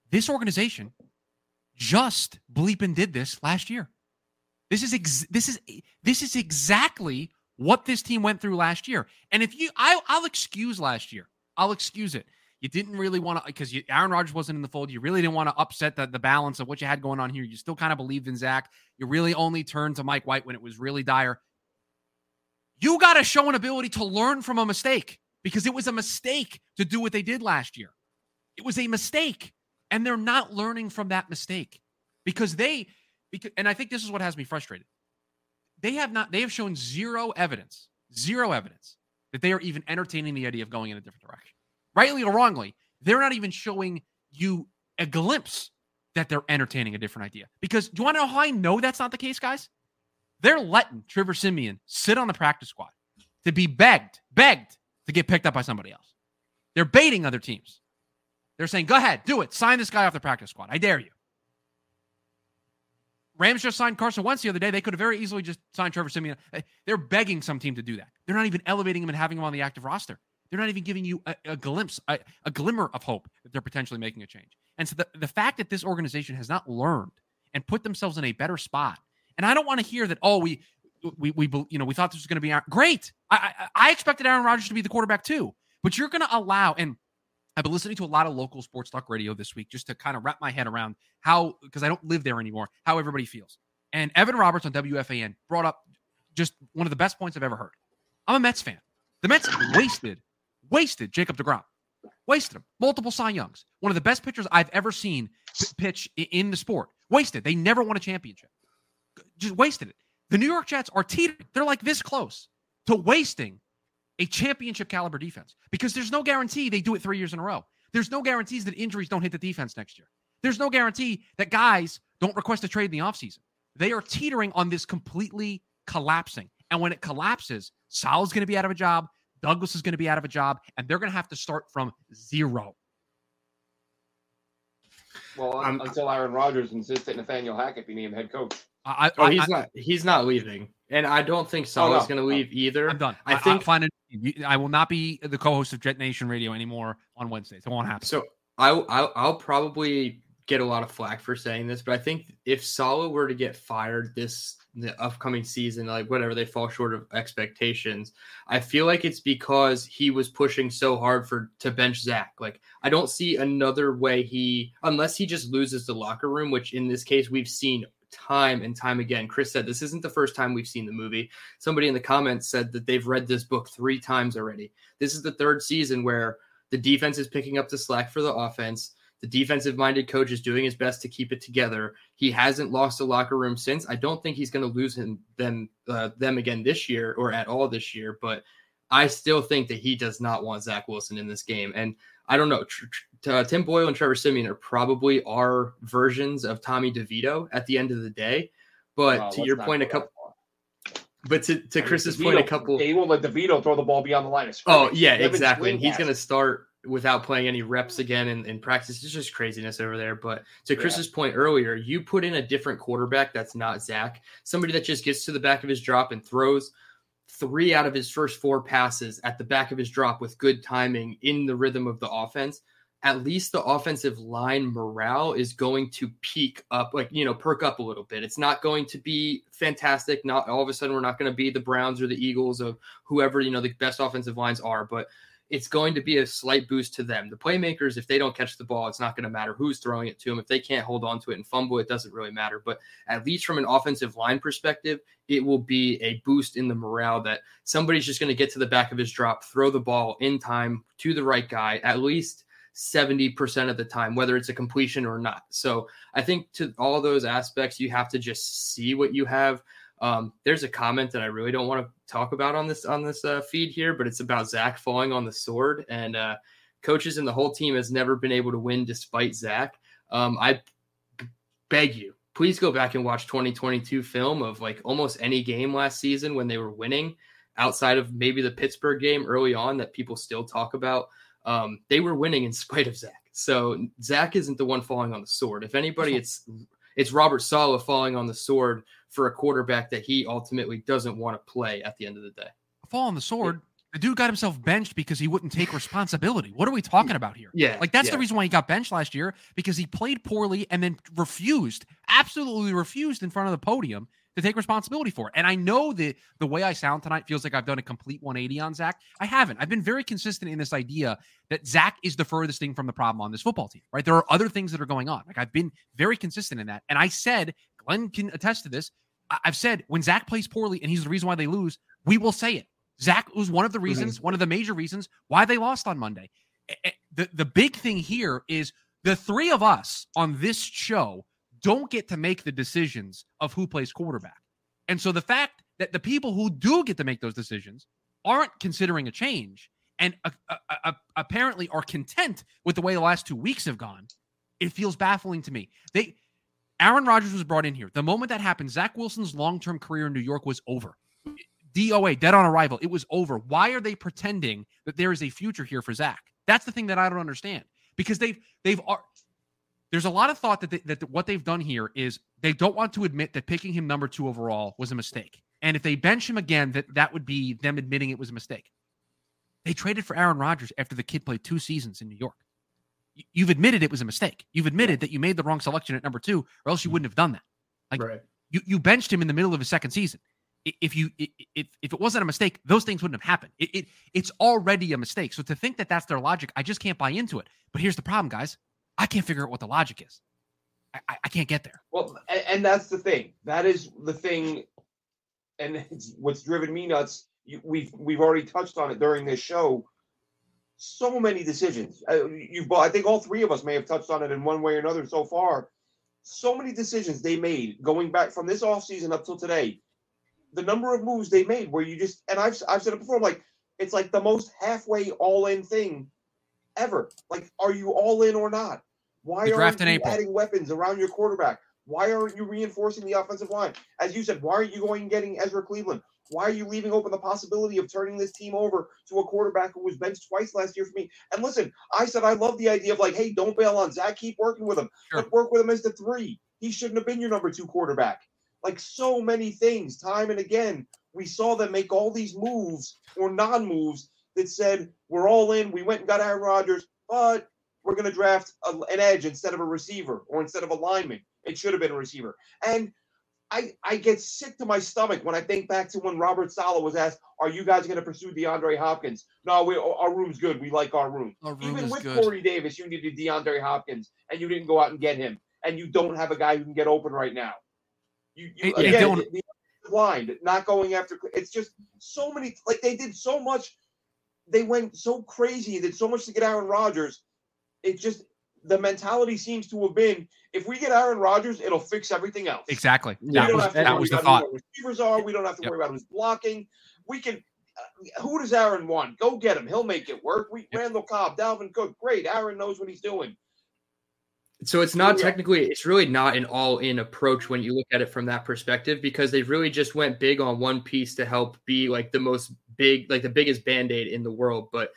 This organization just bleeping did this last year. This is ex- this is this is exactly what this team went through last year. And if you, I, I'll excuse last year. I'll excuse it. You didn't really want to uh, because Aaron Rodgers wasn't in the fold. You really didn't want to upset the, the balance of what you had going on here. You still kind of believed in Zach. You really only turned to Mike White when it was really dire. You got to show an ability to learn from a mistake because it was a mistake to do what they did last year. It was a mistake. And they're not learning from that mistake because they, because, and I think this is what has me frustrated. They have not, they have shown zero evidence, zero evidence that they are even entertaining the idea of going in a different direction. Rightly or wrongly, they're not even showing you a glimpse that they're entertaining a different idea. Because do you want to know how I know that's not the case, guys? They're letting Trevor Siemian sit on the practice squad to be begged, begged to get picked up by somebody else. They're baiting other teams. They're saying, go ahead, do it. Sign this guy off the practice squad. I dare you. Rams just signed Carson Wentz the other day. They could have very easily just signed Trevor Siemian. They're begging some team to do that. They're not even elevating him and having him on the active roster. They're not even giving you a, a glimpse, a, a, glimmer of hope that they're potentially making a change. And so the, the fact that this organization has not learned and put themselves in a better spot, and I don't want to hear that, oh, we, we, we, you know, we thought this was going to be great. I, I, I expected Aaron Rodgers to be the quarterback too, but you're going to allow, and I've been listening to a lot of local sports talk radio this week just to kind of wrap my head around how, because I don't live there anymore, how everybody feels. And Evan Roberts on WFAN brought up just one of the best points I've ever heard. I'm a Mets fan. The Mets wasted, wasted Jacob DeGrom. Wasted him. Multiple Cy Youngs. One of the best pitchers I've ever seen pitch in the sport. Wasted. They never won a championship. Just wasted it. The New York Jets are teetering. They're like this close to wasting a championship caliber defense because there's no guarantee they do it three years in a row. There's no guarantees that injuries don't hit the defense next year. There's no guarantee that guys don't request a trade in the offseason. They are teetering on this completely collapsing. And when it collapses, Sal's going to be out of a job. Douglas is going to be out of a job, and they're going to have to start from zero. Well, um, until Aaron Rodgers insists that Nathaniel Hackett be named head coach. I, oh, he's I, not. He's not leaving, and I don't think Saleh's oh, no, going to leave either. I'm done. I, think. I, I will not be the co-host of Jet Nation Radio anymore on Wednesdays. It won't happen. So I, I'll, I'll probably get a lot of flack for saying this, but I think if Saleh were to get fired this the upcoming season, like whatever they fall short of expectations, I feel like it's because he was pushing so hard for to bench Zach. Like I don't see another way he unless he just loses the locker room, which in this case we've seen time and time again. Chris said this isn't the first time we've seen the movie. Somebody in the comments said that they've read this book three times already. This is the third season where the defense is picking up the slack for the offense. The defensive minded coach is doing his best to keep it together. He hasn't lost the locker room since. I don't think he's going to lose him them uh, them again this year or at all this year, but I still think that he does not want Zach Wilson in this game. And I don't know. Tr- tr- uh, Tim Boyle and Trevor Siemian are probably our versions of Tommy DeVito at the end of the day. But oh, to your point, a couple. But to, to Chris's DeVito, point, a couple. He won't let DeVito throw the ball beyond the line of scrimmage. Oh yeah, exactly. And he's going to start without playing any reps again in, in practice. It's just craziness over there. But to Chris's yeah. point earlier, you put in a different quarterback that's not Zach, somebody that just gets to the back of his drop and throws three out of his first four passes at the back of his drop with good timing in the rhythm of the offense. At least the offensive line morale is going to peak up, like, you know, perk up a little bit. It's not going to be fantastic. Not all of a sudden, we're not going to be the Browns or the Eagles of whoever, you know, the best offensive lines are. But it's going to be a slight boost to them. The playmakers, if they don't catch the ball, it's not going to matter who's throwing it to them. If they can't hold on to it and fumble, it doesn't really matter. But at least from an offensive line perspective, it will be a boost in the morale that somebody's just going to get to the back of his drop, throw the ball in time to the right guy, at least 70% of the time, whether it's a completion or not. So I think to all those aspects, you have to just see what you have. Um, there's a comment that I really don't want to talk about on this on this uh, feed here, but it's about Zach falling on the sword, and uh, coaches and the whole team has never been able to win despite Zach. Um, I b- beg you, please go back and watch 2022 film of like almost any game last season when they were winning, outside of maybe the Pittsburgh game early on that people still talk about. Um, they were winning in spite of Zach. So Zach isn't the one falling on the sword. If anybody, it's it's Robert Saleh falling on the sword for a quarterback that he ultimately doesn't want to play at the end of the day. Fall on the sword. The dude got himself benched because he wouldn't take responsibility. What are we talking about here? Yeah. Like that's yeah. the reason why he got benched last year because he played poorly and then refused, absolutely refused in front of the podium to take responsibility for it. And I know that the way I sound tonight feels like I've done a complete 180 on Zach. I haven't. I've been very consistent in this idea that Zach is the furthest thing from the problem on this football team, right? There are other things that are going on. Like I've been very consistent in that. And I said, Glenn can attest to this. I've said when Zach plays poorly and he's the reason why they lose, we will say it. Zach was one of the mm-hmm. reasons, mm-hmm. one of the major reasons why they lost on Monday. The, the big thing here is the three of us on this show don't get to make the decisions of who plays quarterback. And so the fact that the people who do get to make those decisions aren't considering a change and uh, uh, uh, apparently are content with the way the last two weeks have gone, it feels baffling to me. They Aaron Rodgers was brought in here. The moment that happened, Zach Wilson's long-term career in New York was over. DOA, dead on arrival. It was over. Why are they pretending that there is a future here for Zach? That's the thing that I don't understand because they've they've there's a lot of thought that they, that what they've done here is they don't want to admit that picking him number two overall was a mistake. And if they bench him again, that that would be them admitting it was a mistake. They traded for Aaron Rodgers after the kid played two seasons in New York. You've admitted it was a mistake. You've admitted that you made the wrong selection at number two, or else you mm-hmm. wouldn't have done that. Like right. you, you benched him in the middle of his second season. If you if if it wasn't a mistake, those things wouldn't have happened. It, it it's already a mistake. So to think that that's their logic, I just can't buy into it. But here's the problem, guys. I can't figure out what the logic is. I, I, I can't get there. Well, and, and, that's the thing. That is the thing, and what's driven me nuts. You, we've we've already touched on it during this show. So many decisions. Uh, you, I think all three of us may have touched on it in one way or another so far. So many decisions they made going back from this offseason up till today. The number of moves they made where you just and I've I've said it before, like it's like the most halfway all in thing ever. Like, are you all in or not? Why aren't you April. adding weapons around your quarterback? Why aren't you reinforcing the offensive line? As you said, why aren't you going and getting Ezra Cleveland? Why are you leaving open the possibility of turning this team over to a quarterback who was benched twice last year for me? And listen, I said I love the idea of like, hey, don't bail on Zach. Keep working with him. Sure. But work with him as the three. He shouldn't have been your number two quarterback. Like so many things, time and again, we saw them make all these moves or non-moves that said we're all in. We went and got Aaron Rodgers, but we're going to draft a, an edge instead of a receiver or instead of a lineman. It should have been a receiver. And I, I get sick to my stomach when I think back to when Robert Saleh was asked, "Are you guys going to pursue DeAndre Hopkins?" No, we, our room's good. We like our room. Our room Even with good. Corey Davis, you needed DeAndre Hopkins, and you didn't go out and get him, and you don't have a guy who can get open right now. You, you yeah, again, the, the blind, not going after. It's just so many. Like they did so much they went so crazy and did so much to get Aaron Rodgers. It just the mentality seems to have been if we get Aaron Rodgers, it'll fix everything else. Exactly. That was, that was the thought. receivers are. We don't have to yep. worry about who's blocking. We can. Uh, who does Aaron want? Go get him. He'll make it work. We yep. Randall Cobb, Dalvin Cook, great. Aaron knows what he's doing. So it's not technically, it's really not an all in approach when you look at it from that perspective because they really just went big on one piece to help be like the most big, like the biggest band aid in the world. But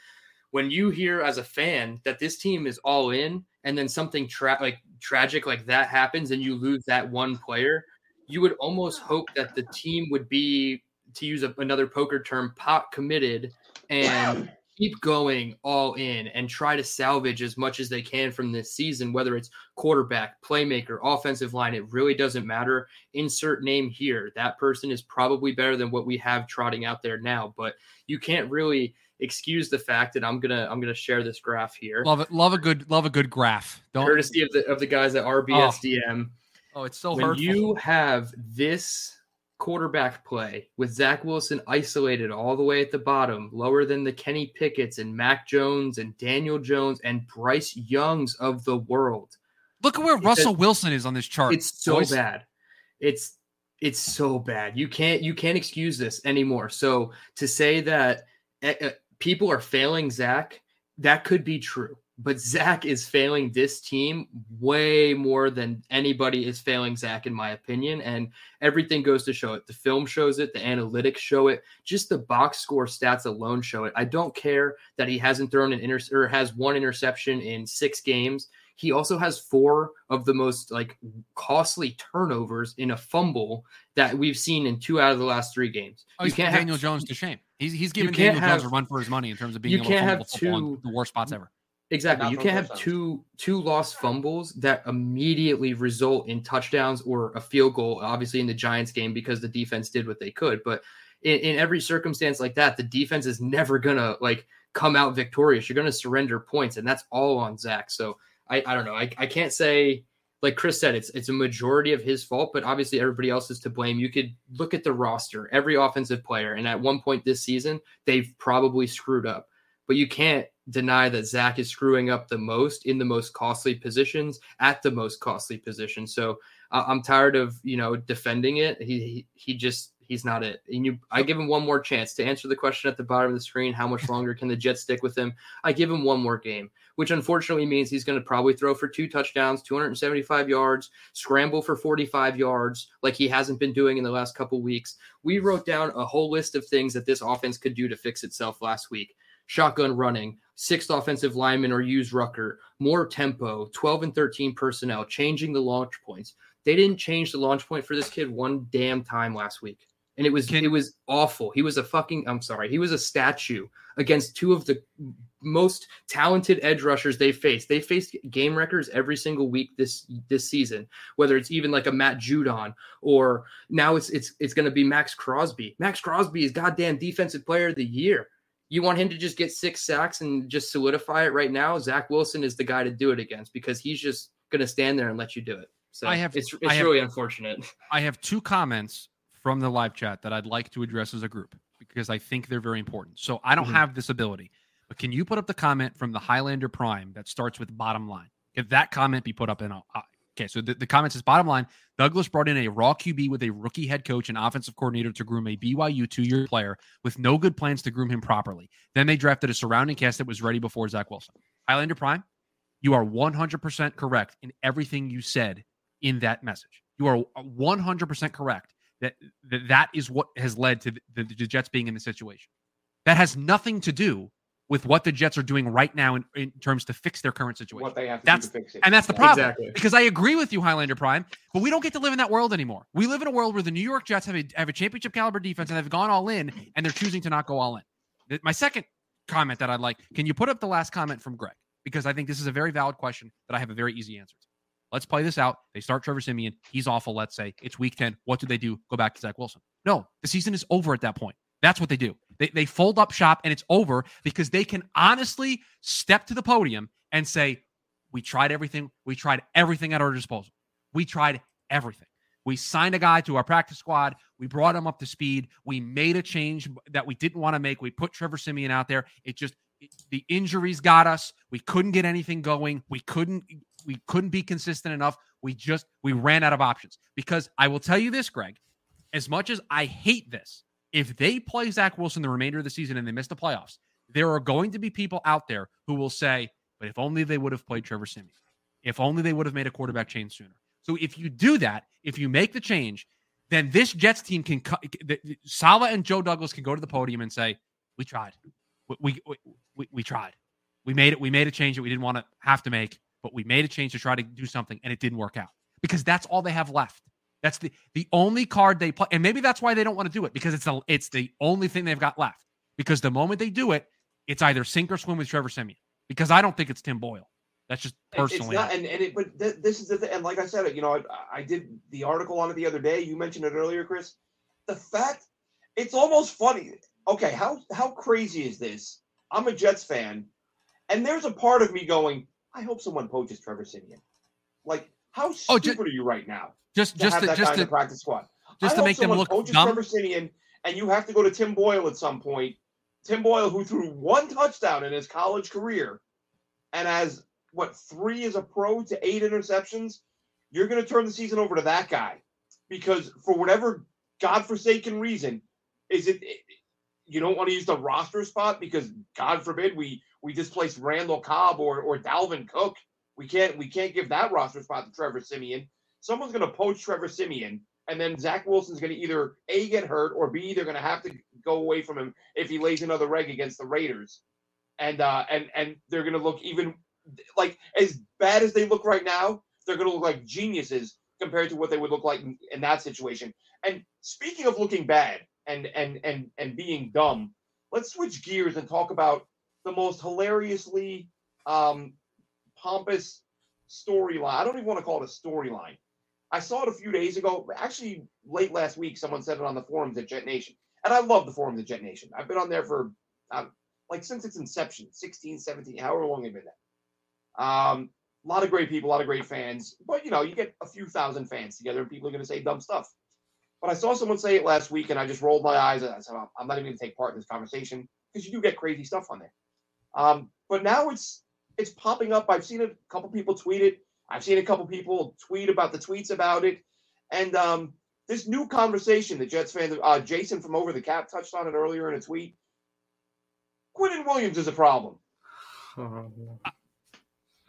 when you hear as a fan that this team is all in and then something tra- like tragic like that happens and you lose that one player, you would almost hope that the team would be, to use a, another poker term, pot committed and keep going all in and try to salvage as much as they can from this season, whether it's quarterback, playmaker, offensive line, it really doesn't matter. Insert name here. That person is probably better than what we have trotting out there now, but you can't really excuse the fact that I'm gonna I'm gonna share this graph here. Love it. Love a good love a good graph. Don't courtesy of the of the guys at RBSDM. Oh, oh it's so when hurtful. you have this quarterback play with Zach Wilson isolated all the way at the bottom, lower than the Kenny Pickett's and Mac Jones and Daniel Jones and Bryce Youngs of the world. Look at where Russell Wilson is on this chart. It's so boys. bad. It's it's so bad. You can't you can't excuse this anymore. So to say that uh, people are failing Zach, that could be true but Zach is failing this team way more than anybody is failing Zach, in my opinion. And everything goes to show it. The film shows it, the analytics show it, just the box score stats alone show it. I don't care that he hasn't thrown an inter or has one interception in six games. He also has four of the most like costly turnovers in a fumble that we've seen in two out of the last three games. Oh, you can't Daniel have, Jones to shame. He's he's giving Daniel have, Jones a run for his money in terms of being you able to fumble two, the worst spots ever Exactly. You can't have touchdowns. two two lost fumbles that immediately result in touchdowns or a field goal. Obviously, in the Giants game because the defense did what they could, but in, in every circumstance like that, the defense is never gonna like come out victorious. You're gonna surrender points, and that's all on Zach. So I, I don't know. I, I can't say like Chris said, it's it's a majority of his fault, but obviously everybody else is to blame. You could look at the roster, every offensive player, and at one point this season, they've probably screwed up. But you can't deny that Zach is screwing up the most in the most costly positions at the most costly position. So uh, I'm tired of you know defending it. He, he he just he's not it. And you, I give him one more chance to answer the question at the bottom of the screen. How much longer can the Jets stick with him? I give him one more game, which unfortunately means he's going to probably throw for two touchdowns, 275 yards, scramble for 45 yards, like he hasn't been doing in the last couple weeks. We wrote down a whole list of things that this offense could do to fix itself last week shotgun running, sixth offensive lineman or use Rucker, more tempo, 12 and 13 personnel, changing the launch points. They didn't change the launch point for this kid one damn time last week. And it was it was awful. He was a fucking I'm sorry. He was a statue against two of the most talented edge rushers they faced. They faced game records every single week this this season, whether it's even like a Matt Judon or now it's it's it's going to be Maxx Crosby. Maxx Crosby is goddamn defensive player of the year. You want him to just get six sacks and just solidify it right now? Zach Wilson is the guy to do it against because he's just going to stand there and let you do it. So I have- it's I it's have- really unfortunate. I have two comments from the live chat that I'd like to address as a group because I think they're very important. So I don't Mhm. have this ability, but can you put up the comment from the Highlander Prime that starts with bottom line? If that comment be put up in, I'll- uh, okay. So the, the comment says bottom line: Douglas brought in a raw QB with a rookie head coach and offensive coordinator to groom a BYU two-year player with no good plans to groom him properly. Then they drafted a surrounding cast that was ready before Zach Wilson. Highlander Prime, you are 100% correct in everything you said in that message. You are uh, 100% correct that that, that is what has led to the, the, the Jets being in the situation. That has nothing to do with what the Jets are doing right now in, in terms to fix their current situation. What they have to That's- do to fix it. and that's the problem. Exactly. Because I agree with you, Highlander Prime, but we don't get to live in that world anymore. We live in a world where the New York Jets have a have a championship caliber defense and they've gone all in, and they're choosing to not go all in. My second comment that I'd like, can you put up the last comment from Greg? Because I think this is a very valid question that I have a very easy answer to. Let's play this out. They start Trevor Siemian. He's awful. Let's say it's week 10. What do they do? Go back to Zach Wilson. No, the season is over at that point. That's what they do. They, they fold up shop and it's over because they can honestly step to the podium and say, We tried everything. We tried everything at our disposal. We tried everything. We signed a guy to our practice squad. We brought him up to speed. We made a change that we didn't want to make. We put Trevor Siemian out there. It just it- the injuries got us. We couldn't get anything going. We couldn't we couldn't be consistent enough. We just we ran out of options. Because I will tell you this, Greg, as much as I hate this, if they play Zach Wilson the remainder of the season and they miss the playoffs, there are going to be people out there who will say, but if only they would have played Trevor Siemian. If only they would have made a quarterback change sooner. So if you do that, if you make the change, then this Jets team can Saleh and Joe Douglas can go to the podium and say, "We tried. We we, we, we tried. We made it. We made a change that we didn't want to have to make, but we made a change to try to do something, and it didn't work out because that's all they have left. That's the the only card they play, and maybe that's why they don't want to do it because it's the it's the only thing they've got left. Because the moment they do it, it's either sink or swim with Trevor Siemian. Because I don't think it's Tim Boyle. That's just personally. not, and, and it, but th- this is the thing. And like I said, you know, I, I did the article on it the other day. You mentioned it earlier, Chris. The fact, it's almost funny. Okay, how how crazy is this? I'm a Jets fan, and there's a part of me going, I hope someone poaches Trevor Siemian. Like, how Oh, stupid are you right now? just To just have to, just in the to practice squad. just I to make them look dumb. Trevor Siemian, and you have to go to Tim Boyle at some point. Tim Boyle, who threw one touchdown in his college career, and has what three as a pro to eight interceptions. You're going to turn the season over to that guy because for whatever godforsaken reason, is it, it- you don't want to use the roster spot because God forbid we we displace Randall Cobb or or Dalvin Cook. We can't we can't give that roster spot to Trevor Siemian. Someone's going to poach Trevor Siemian, and then Zach Wilson's going to either a get hurt or b they're going to have to go away from him if he lays another reg against the Raiders, and uh and and they're going to look even like as bad as they look right now. They're going to look like geniuses compared to what they would look like in, in that situation. And speaking of looking bad and and and and being dumb, let's switch gears and talk about the most hilariously um, pompous storyline. I don't even want to call it a storyline. I saw it a few days ago. Actually, late last week, someone said it on the forums at Jet Nation. And I love the forums at Jet Nation. I've been on there for like since its inception 16, 17, however long it's been there. Um, a lot of great people, a lot of great fans. But, you know, you get a few thousand fans together and people are going to say dumb stuff. But I saw someone say it last week and I just rolled my eyes and I said, I'm not even going to take part in this conversation because you do get crazy stuff on there. Um, but now it's it's popping up. I've seen a couple people tweet it. I've seen a couple people tweet about the tweets about it, and um, this new conversation. The Jets fan, uh, Jason from Over the Cap, touched on it earlier in a tweet. Quinnen Williams is a problem.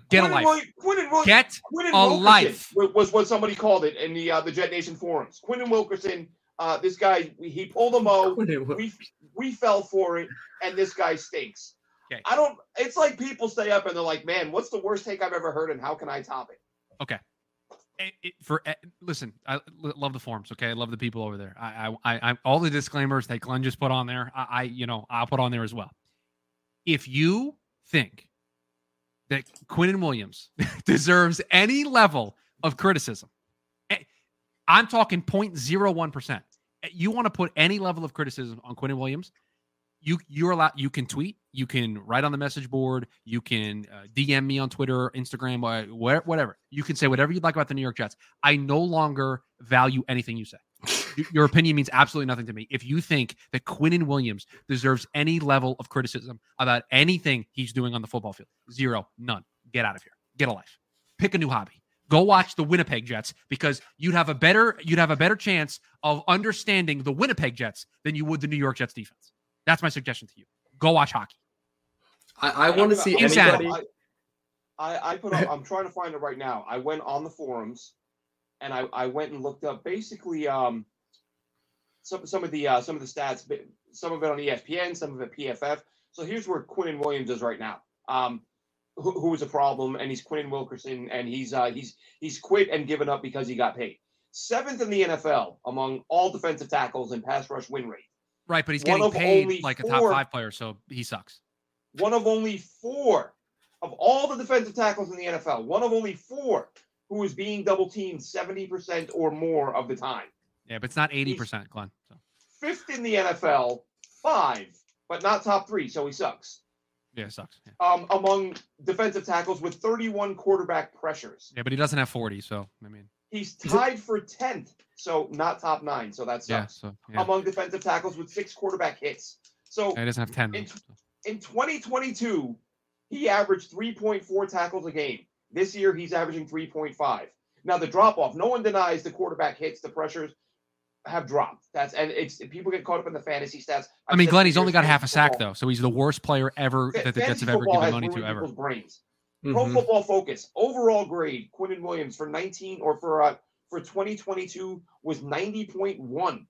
Get Quinnen a life. Williams, Quinnen Williams, Get Quinnen a Wilkerson life. was what somebody called it in the uh, the Jet Nation forums. Quinnen Wilkerson, uh, this guy, he pulled a mo. we we fell for it, and this guy stinks. Okay. I don't. It's like people stay up and they're like, "Man, what's the worst take I've ever heard, and how can I top it?" it, it- for eh, listen, I l- love the forums. Okay, I love the people over there. I, I, I, all the disclaimers that Glenn just put on there. I, I, you know, I'll put on there as well. If you think that Quinnen Williams deserves any level of criticism, eh, I'm talking 0.01 percent. You want to put any level of criticism on Quinnen Williams? You you're allowed. You can tweet. You can write on the message board. You can uh, DM me on Twitter, Instagram, uh, whatever. You can say whatever you'd like about the New York Jets. I no longer value anything you say. Your opinion means absolutely nothing to me. If you think that Quinnen Williams deserves any level of criticism about anything he's doing on the football field, zero, none. Get out of here. Get a life. Pick a new hobby. Go watch the Winnipeg Jets because you'd have a better you'd have a better chance of understanding the Winnipeg Jets than you would the New York Jets defense. That's my suggestion to you. Go watch hockey. I, I want to see I'm- Insanity. anybody. I, I put up. I'm trying to find it right now. I went on the forums, and I, I went and looked up basically um some some of the uh, some of the stats. Some of it on ESPN, some of it PFF. So here's where Quinnen Williams is right now. Um, who, who is a problem, and he's Quinnen Wilkerson, and he's uh, he's he's quit and given up because he got paid. Seventh in the NFL among all defensive tackles in pass rush win rate. Right, but he's getting paid like a top five player, so he sucks. one of only four of all the defensive tackles in the NFL, one of only four who is being double teamed 70% or more of the time. Yeah, but it's not eighty percent, Glenn. So Fifth in the NFL, five, but not top three, so he sucks. yeah, it sucks. Yeah. Um, among defensive tackles with 31 quarterback pressures. yeah, but he doesn't have forty, so I mean, He's tied for 10th, so not top nine, so that's yeah, so yeah, Among defensive tackles with six quarterback hits. So he doesn't have ten. in- in 2022, he averaged 3.4 tackles a game. This year, he's averaging 3.5. Now, the drop off, no one denies the quarterback hits, the pressures have dropped. That's and it's people get caught up in the fantasy stats. I I've mean, Glenn, he's only got half a sack football- though, so he's the worst player ever that the Jets have ever given money to ever. Brains. Pro Mhm. Football Focus overall grade Quinnen Williams for 19 or for uh, for 2022 was 90.1.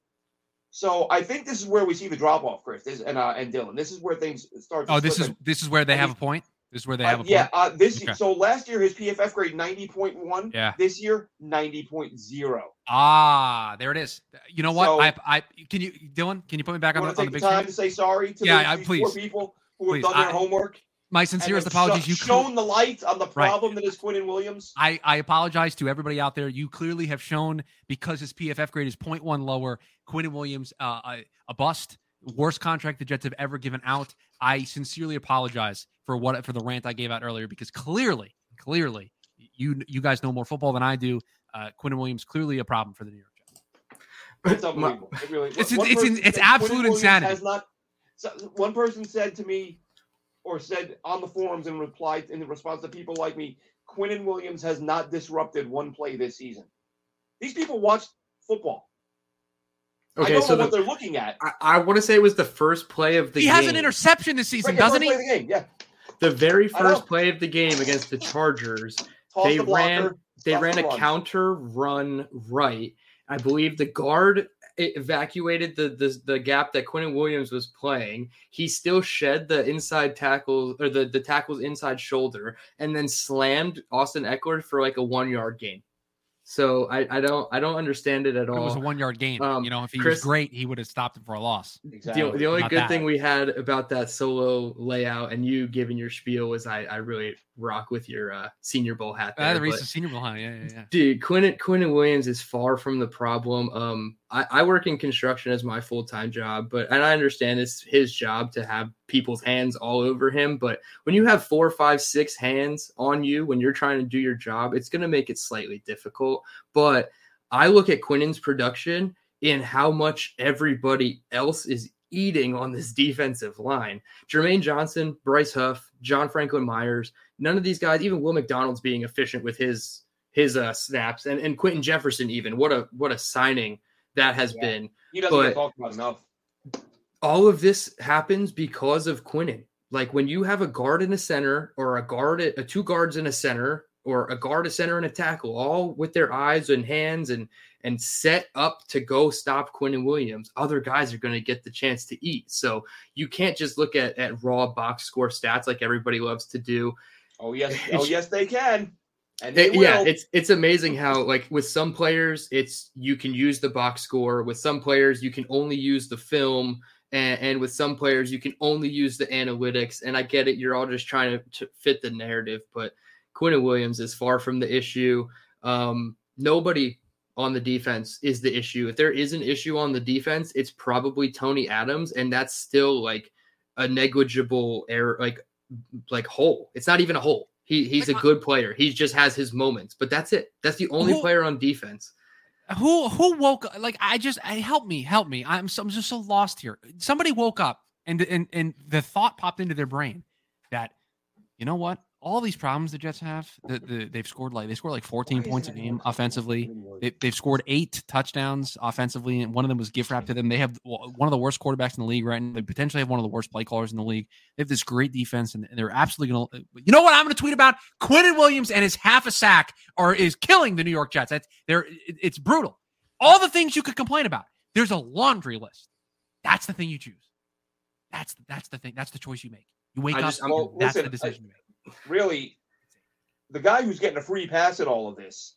So I think this is where we see the drop off, Chris, this, and uh, and Dylan. This is where things start. To Oh, this is this is where they I have a point. This is where they Uh, have a point. yeah, uh, this Okay. so last year his PFF grade 90.1. Yeah. This year 90.0. Ah, there it is. You know what? So- I, I can you, Dylan? Can you put me back on, the- on the take the big time screen? to say sorry to Yeah, those, I- these four please. people who have done their I- homework? My sincerest apologies. sho- You shown the light on the Right. problem that is Quinnen Williams. I, I apologize to everybody out there. You clearly have shown because his PFF grade is 0.1 lower. Quinnen Williams, uh, a, a bust, worst contract the Jets have ever given out. I sincerely apologize for what for the rant I gave out earlier because clearly, clearly, you you guys know more football than I do. Uh, Quinnen Williams clearly a problem for the New York Jets. It's unbelievable. It really, It's- it's- it's- it's absolute insanity. Not, so one person said to me, or said on the forums and replied in response to people like me, Quinnen Williams has not disrupted one play this season. These people watch football. I Okay, don't so know what they're looking at. I, I want to say it was the first play of the he game. has an interception this season, Right, doesn't he? the game, Yeah, The very first play of the game against the Chargers, toss They the blocker. ran- they ran the a counter run right. I believe the guard evacuated the, the the gap that Quinnen Williams was playing. He still shed the inside tackle or the, the tackle's inside shoulder and then slammed Austin Ekeler for like a one yard gain. So I, I don't I don't understand it at all. It was a one yard game. Um, you know, if he Chris- was great, he would have stopped him for a loss. Exactly. The, the only Not good that. thing we had about that solo layout and you giving your spiel was I, I really rock with your uh, Senior Bowl hat. Uh, There, the but- reason Senior Bowl, huh? Yeah, yeah, yeah. Dude, Quinn Quinn Williams is far from the problem. Um, I, I work in construction as my full time job, but and I understand it's his job to have people's hands all over him. But when you have four, five, six hands on you when you're trying to do your job, it's going to make it slightly difficult. But I look at Quinnen's production and how much everybody else is eating on this defensive line. Jermaine Johnson, Bryce Huff, John Franklin Myers, none of these guys, even Will McDonald's being efficient with his his uh, snaps, and and Quinton Jefferson even what a what a signing that has Yeah. been. he doesn't but- get talked about enough. All of this happens because of Quinnen. Like when you have a guard in a center, or a guard, a two guards in a center, or a guard, a center, and a tackle, all with their eyes and hands and and set up to go stop Quinnen Williams, other guys are going to get the chance to eat. So you can't just look at, at raw box score stats like everybody loves to do. Oh yes, oh yes, they can. And they It- yeah, it's it's amazing how like with some players it's you can use the box score. With some players you can only use the film, and, and with some players you can only use the analytics. And I get it, you're all just trying to, to fit the narrative, but Quinn Williams is far from the issue. Um, nobody on the defense is the issue. If there is an issue on the defense, it's probably Tony Adams, and that's still like a negligible error, like like hole. It's not even a hole. He he's a Like, I- good player. He just has his moments, but that's it. That's the only Who- player on defense. Who who woke like I just I help me help me I'm so, I'm just so lost here. Somebody woke up and and and the thought popped into their brain that you know what all these problems the Jets have the, the, they've scored like they scored like 14 points a game offensively. They, they've scored eight touchdowns offensively, and one of them was gift wrapped to them. They have one of the worst quarterbacks in the league right now. They potentially have one of the worst play callers in the league. They have this great defense, and, and they're absolutely going uh, to. You know what? I'm going to tweet about Quinnen Williams and his half a sack, or is killing the New York Jets. That's they're it's brutal. All the things you could complain about. There's a laundry list. That's the thing you choose. That's that's the thing. That's the choice you make. You wake I up. just- Well, that's listen, the decision you make. Really the guy who's getting a free pass at all of this,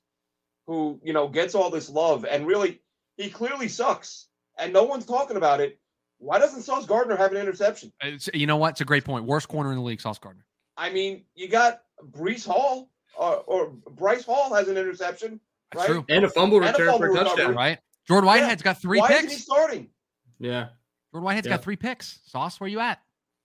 who you know gets all this love, and really he clearly sucks, and no one's talking about it. Why doesn't Sauce Gardner have an interception? It's, you know what? It's a great point. Worst corner in the league, Sauce Gardner. I mean, you got Breece Hall or, or Bryce Hall has an interception, That's right? true. And a fumble And a return for a touchdown. recovery. Right? Jordan Whitehead's got three Why isn't he picks. starting? Yeah. Jordan Whitehead's Yeah. got three picks. Sauce, where you at?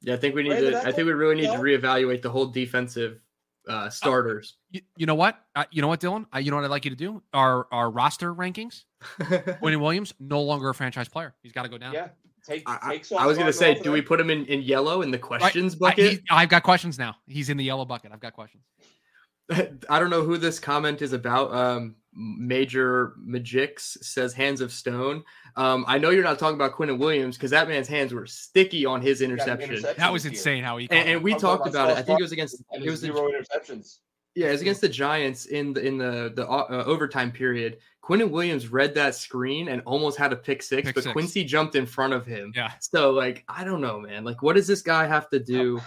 Yeah, I think we need Brandon to. I think we really need No. to reevaluate the whole defensive uh, starters. You, you know what? Uh, you know what, Dylan? Uh, you know what I'd like you to do? Our our roster rankings. William Williams no longer a franchise player. He's got to go down. Yeah, take I, I- I was going to say, do we put him in, in yellow in the questions I, bucket? he- I've got questions now. He's in the yellow bucket. I've got questions. I don't know who this comment is about. Um, Major Magix says hands of stone. Um, I know you're not talking about Quinnen Williams because that man's hands were sticky on his interception. interception That was this year. insane how he. And, and we I'm talked about about it. I think it was against it his was the, zero interceptions. yeah, it was against the Giants in the in the the uh, overtime period. Quinnen Williams read that screen and almost had a pick six, Pick but six. Quincy jumped in front of him. Yeah. So like I don't know, man. Like what does this guy have to do?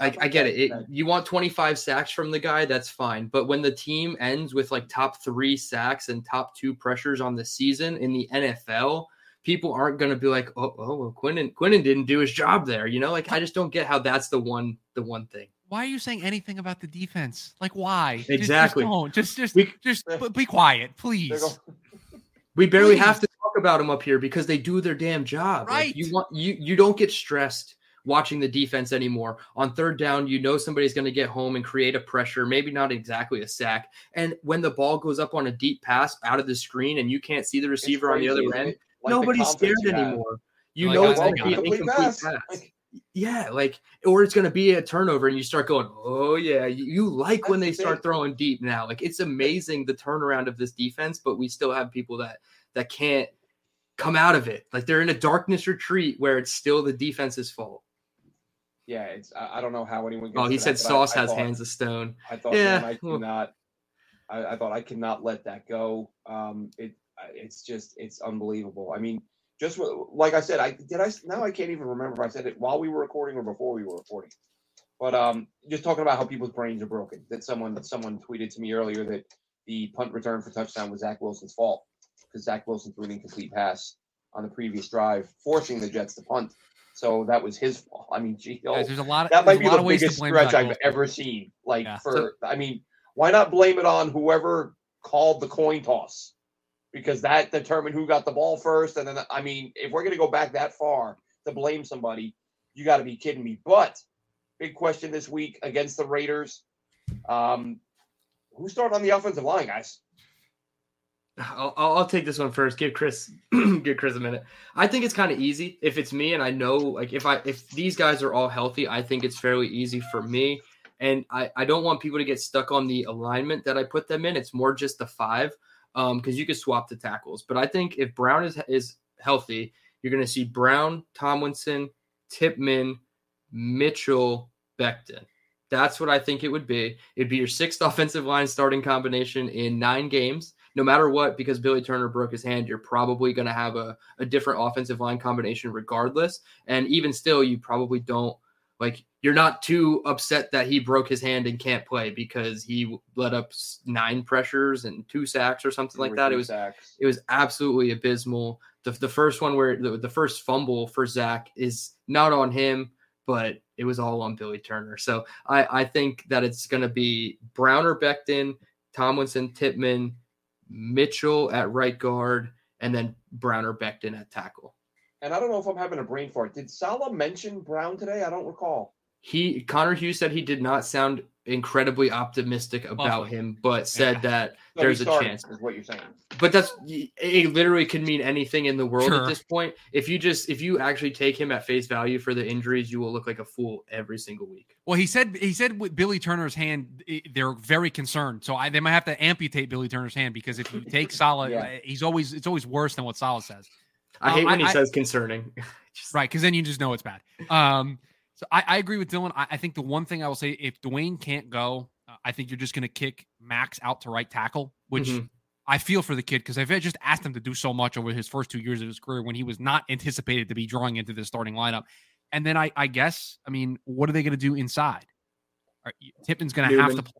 I, I get it. it. You want 25 sacks from the guy, that's fine. But when the team ends with like top three sacks and top two pressures on the season in the NFL, people aren't going to be like, oh, oh, well, Quinnen, Quinnen didn't do his job there. You know, like I just don't get how that's the one, the one thing. Why are you saying anything about the defense? Like why? Just- Exactly. Just don't. Just just We- just b- be quiet, please. We barely Please. have to talk about them up here because they do their damn job. Like, Right. you want you you don't get stressed watching the defense anymore. On third down, you know somebody's going to get home and create a pressure, maybe not exactly a sack. And when the ball goes up on a deep pass out of the screen and you can't see the receiver on the other end. Like nobody's scared confidence you have. anymore. You Like, know it's going to be an Complete incomplete pass. pass. Like, Yeah, like or it's going to be a turnover and you start going, "Oh yeah, you, you like when they the start throwing deep now." Like it's amazing the turnaround of this defense, but we still have people that that can't come out of it. Like they're in a darkness retreat where it's still the defense's fault. Yeah, it's I, I don't know how anyone. Oh, he said that, I- Sauce I has thought- hands of stone. I thought, Yeah, I cannot. I, I thought I cannot let that go. Um, it it's just it's unbelievable. I mean, just like I said, I did I now I can't even remember if I said it while we were recording or before we were recording. But um, just talking about how people's brains are broken. That someone someone tweeted to me earlier that the punt return for touchdown was Zach Wilson's fault because Zach Wilson threw an incomplete pass on the previous drive, forcing the Jets to punt. So that was his fault. I mean, gee, oh, there's a lot of that might be the biggest stretch I've ever seen. Like Yeah. for, I mean, why not blame it on whoever called the coin toss? Because that determined who got the ball first. And then, I mean, if we're going to go back that far to blame somebody, you got to be kidding me. But big question this week against the Raiders. Um, who started on the offensive line, guys? I'll, I'll take this one first. Give Chris give Chris a minute. I think it's kind of easy if it's me and I know like if I if these guys are all healthy, I think it's fairly easy for me. And I I don't want people to get stuck on the alignment that I put them in. It's more just the five um because you could swap the tackles. But I think if Brown is is healthy, you're going to see Brown, Tomlinson, Tippmann, Mitchell, Becton. That's what I think it would be. It'd be your sixth offensive line starting combination in nine games no matter what, because Billy Turner broke his hand, you're probably going to have a, a different offensive line combination regardless. And even still, you probably don't like, you're not too upset that he broke his hand and can't play because he let up nine pressures and two sacks or something like that. It was sacks. it was absolutely abysmal. The, the first one where the, the first fumble for Zach is not on him, but it was all on Billy Turner. So I, I think that it's going to be Brown or Becton, Tomlinson, Tippmann, Mitchell at right guard, and then Brown or Becton at tackle. And I don't know if I'm having a brain fart. Did Saleh mention Brown today? I don't recall. He Connor Hughes said he did not sound incredibly optimistic about Lovely. him, but said Yeah. that No, he there's a chance. Is what you're saying. but that's it literally could mean anything in the world Sure. at this point if you just if you actually take him at face value for the injuries you will look like a fool every single week Well, he said he said with Billy Turner's hand, they're very concerned. So I, they might have to amputate Billy Turner's hand because if you take Saleh, Yeah. uh, he's always it's always worse than what Saleh says. i Uh, hate when I- he I- says concerning Just- Right, because then you just know it's bad. Um, so I, I agree with Dylan. I, I think the one thing I will say, if Duane can't go, uh, I think you're just going to kick Max out to right tackle, which Mhm. I feel for the kid because I've just asked him to do so much over his first two years of his career when he was not anticipated to be drawing into the starting lineup. And then I, I guess, I mean, what are they going to do inside? Are, going to have to. Play.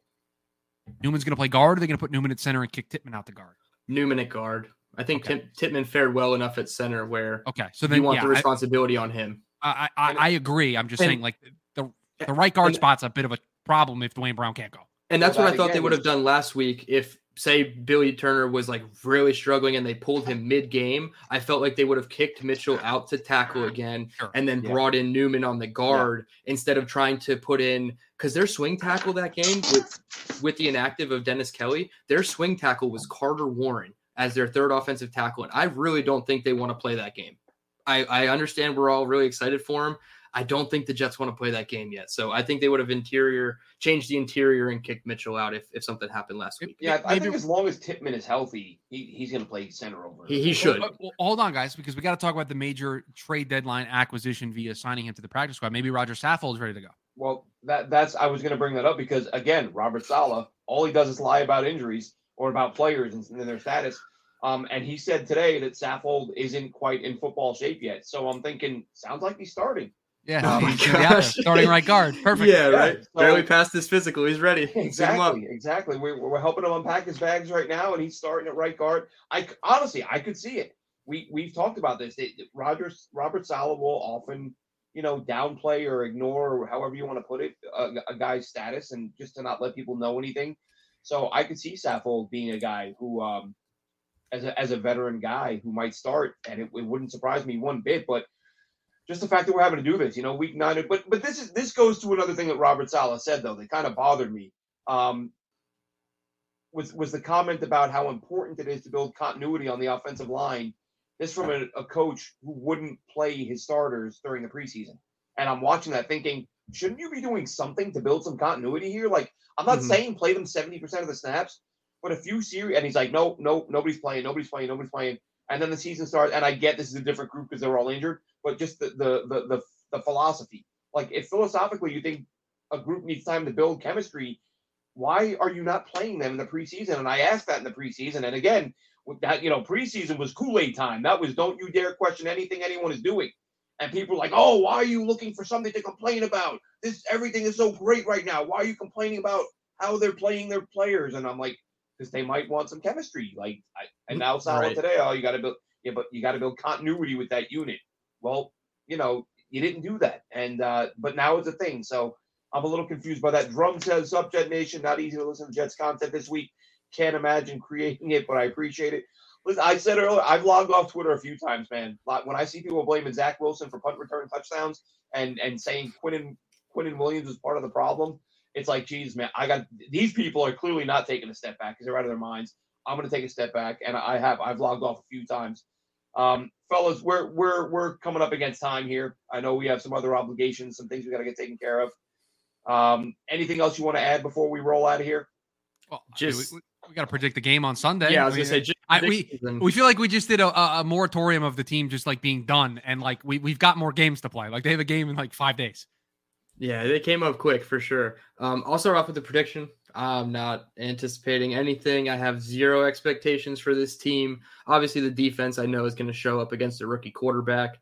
Newman's going to play guard. Or are they going to put Newman at center and kick Tippmann out the guard? newman at guard i think Okay. Tim, Tippmann fared well enough at center where Okay, so then you want yeah, the I- responsibility on him I, I, I agree. I'm just and- saying, like the the right guard and- spot's a bit of a problem if Duane Brown can't go. and that's what i thought they would have done last week if say billy turner was like really struggling and they pulled him mid-game i felt like they would have kicked mitchell out to tackle again Sure. and then Yeah. brought in Newman on the guard instead of trying to put in because their swing tackle that game with with the inactive of Dennis Kelly, their swing tackle was Carter Warren as their third offensive tackle, and I really don't think they want to play that game. I, I understand we're all really excited for him. I don't think the Jets want to play that game yet. So I think they would have interior changed the interior and kicked Mitchell out if, if something happened last week. Yeah, I Maybe- think as long as Tippmann is healthy, he, he's going to play center over. He, he should. Well, well, hold on, guys, because we got to talk about the major trade deadline acquisition via signing him to the practice squad. Maybe Rodger Saffold is ready to go. Well, that that's I was going to bring that up because again, Robert Saleh, all he does is lie about injuries or about players and, and their status. Um, and he said today that Saffold isn't quite in football shape yet. So I'm thinking, sounds like he's starting. Yeah, Oh my he's gonna be out there, gosh. starting right guard. Perfect. Yeah, right. so- Barely passed his physical. He's ready. Suit him up. Exactly, exactly. We're, we're helping him unpack his bags right now, and he's starting at right guard. I honestly, I could see it. We we've talked about this. It, Rogers Robert Saleh will often, you know, downplay or ignore, or however you want to put it, a, a guy's status, and just to not let people know anything. So I could see Saffold being a guy who, um, as a as a veteran guy who might start, and it, it wouldn't surprise me one bit. But just the fact that we're having to do this, you know, week nine. But but this is this goes to another thing that Robert Saleh said though that kind of bothered me. Um, was was the comment about how important it is to build continuity on the offensive line. This from a, a coach who wouldn't play his starters during the preseason, and I'm watching that thinking, shouldn't you be doing something to build some continuity here? Like I'm not Mhm. saying play them 70% of the snaps, but a few series, and he's like, no, no, nobody's playing, nobody's playing, nobody's playing. And then the season starts, and I get this is a different group because they're all injured, but just the the the the, the philosophy. Like if philosophically you think a group needs time to build chemistry, why are you not playing them in the preseason? And I asked that in the preseason, and again, that you know preseason was Kool Aid time. That was don't you dare question anything anyone is doing. And people like, oh, why are you looking for something to complain about? This everything is so great right now. Why are you complaining about how they're playing their players? And I'm like, because they might want some chemistry. Like, I, and now Saleh Right. today, oh, you got to build, yeah, but you got to build continuity with that unit. Well, you know, you didn't do that, and uh, but now it's a thing. So I'm a little confused by that. Drum says, "Sup, Jet Nation. Not easy to listen to Jets content this week. Can't imagine creating it, but I appreciate it." Listen, I said earlier, I've logged off Twitter a few times, man. Like, When I see people blaming Zach Wilson for punt return touchdowns and and saying Quinnen Quinnen Williams was part of the problem, it's like, geez, man, I got these people are clearly not taking a step back because they're out of their minds. I'm going to take a step back, and I have. I've logged off a few times. Um, fellas, we're we're we're coming up against time here. I know we have some other obligations, some things we got to get taken care of. Um, anything else you want to add before we roll out of here? Well, I mean, Just- we, we got to predict the game on Sunday. Yeah, I was gonna say. Just I- we- predictions we feel like we just did a, a, a moratorium of the team just like being done, and like we we've got more games to play. Like they have a game in like five days. Yeah, they came up quick for sure. Um, I'll start off with the prediction. I'm not anticipating anything. I have zero expectations for this team. Obviously, the defense I know is going to show up against a rookie quarterback.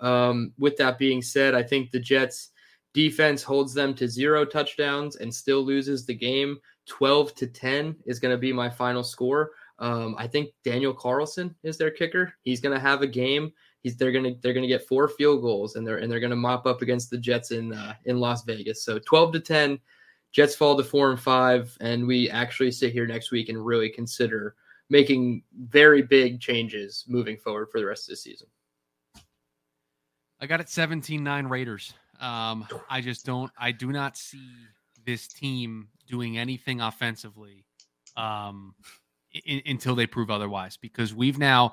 Um, with that being said, I think the Jets defense holds them to zero touchdowns and still loses the game. 12 to 10 is going to be my final score. Um, I think Daniel Carlson is their kicker. He's going to have a game. He's they're to they're to get four field goals and they're and they're to mop up against the Jets in uh, in Las Vegas. So 12 to 10, Jets fall to 4 and 5 and we actually sit here next week and really consider making very big changes moving forward for the rest of the season. I got it 17-9 Raiders. Um, I just don't. I do not see this team doing anything offensively um, i- until they prove otherwise. Because we've now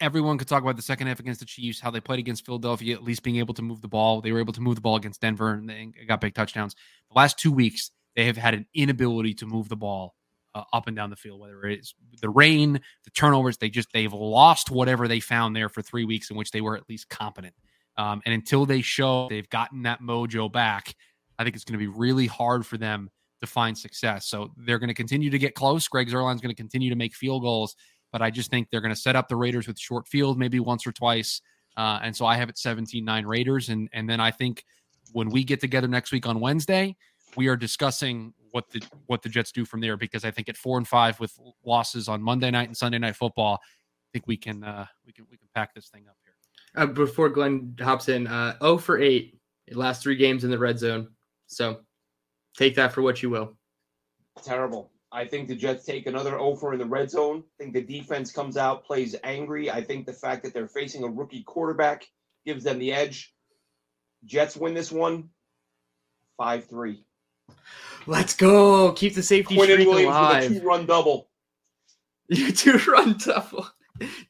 everyone could talk about the second half against the Chiefs, how they played against Philadelphia, at least being able to move the ball. They were able to move the ball against Denver, and they got big touchdowns. The last two weeks, they have had an inability to move the ball uh, up and down the field. Whether it's the rain, the turnovers, they just they've lost whatever they found there for three weeks in which they were at least competent. Um, and until they show they've gotten that mojo back, I think it's going to be really hard for them to find success. So they're going to continue to get close. Greg Zuerlein's going to continue to make field goals, but I just think they're going to set up the Raiders with short field, maybe once or twice. Uh, and so I have it 17 9 Raiders. And, and then I think when we get together next week on Wednesday, we are discussing what the what the Jets do from there because I think at four and five with losses on Monday night and Sunday night football, I think we can uh, we can we can pack this thing up here. Uh, before Glenn hops in, uh, 0 for 8, last three games in the red zone. So take that for what you will. Terrible. I think the Jets take another over in the red zone. I think the defense comes out, plays angry. I think the fact that they're facing a rookie quarterback gives them the edge. Jets win this one 5 3. Let's go. Keep the safety Quinn streak Williams with a alive. two run double. You two run double.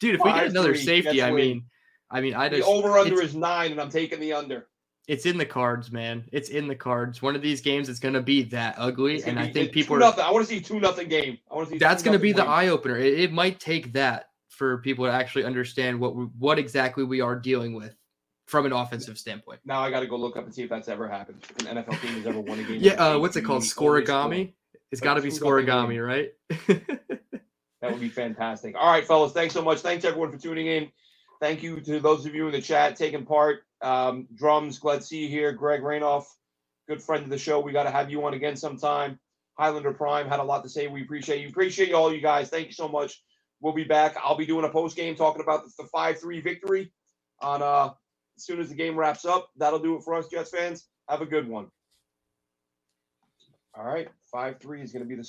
Dude, if we get another 5-3, safety, I win. mean, I mean, I The over under is nine, and I'm taking the under. It's in the cards, man. It's in the cards. One of these games it's gonna be that ugly, and gonna I think people are nothing. I want to see two nothing game. I want to see. that's going to 2-0 be the eye opener. It, it might take that for people to actually understand what we, what exactly we are dealing with from an offensive standpoint. Now I got to go look up and see if that's ever happened. If an NFL team has ever won a game. Yeah, uh, what's it called? safety over score. Scorigami. It's got to be scorigami, right? That would be fantastic. All right, fellas. Thanks so much. Thanks everyone for tuning in. Thank you to those of you in the chat taking part. Um, drums, glad to see you here. Greg Rainoff, good friend of the show. We got to have you on again sometime. Highlander Prime had a lot to say. We appreciate you. Appreciate you all, you guys. Thank you so much. We'll be back. I'll be doing a post game talking about the five three victory on uh as soon as the game wraps up. That'll do it for us, Jets fans. Have a good one. All right, five three is going to be the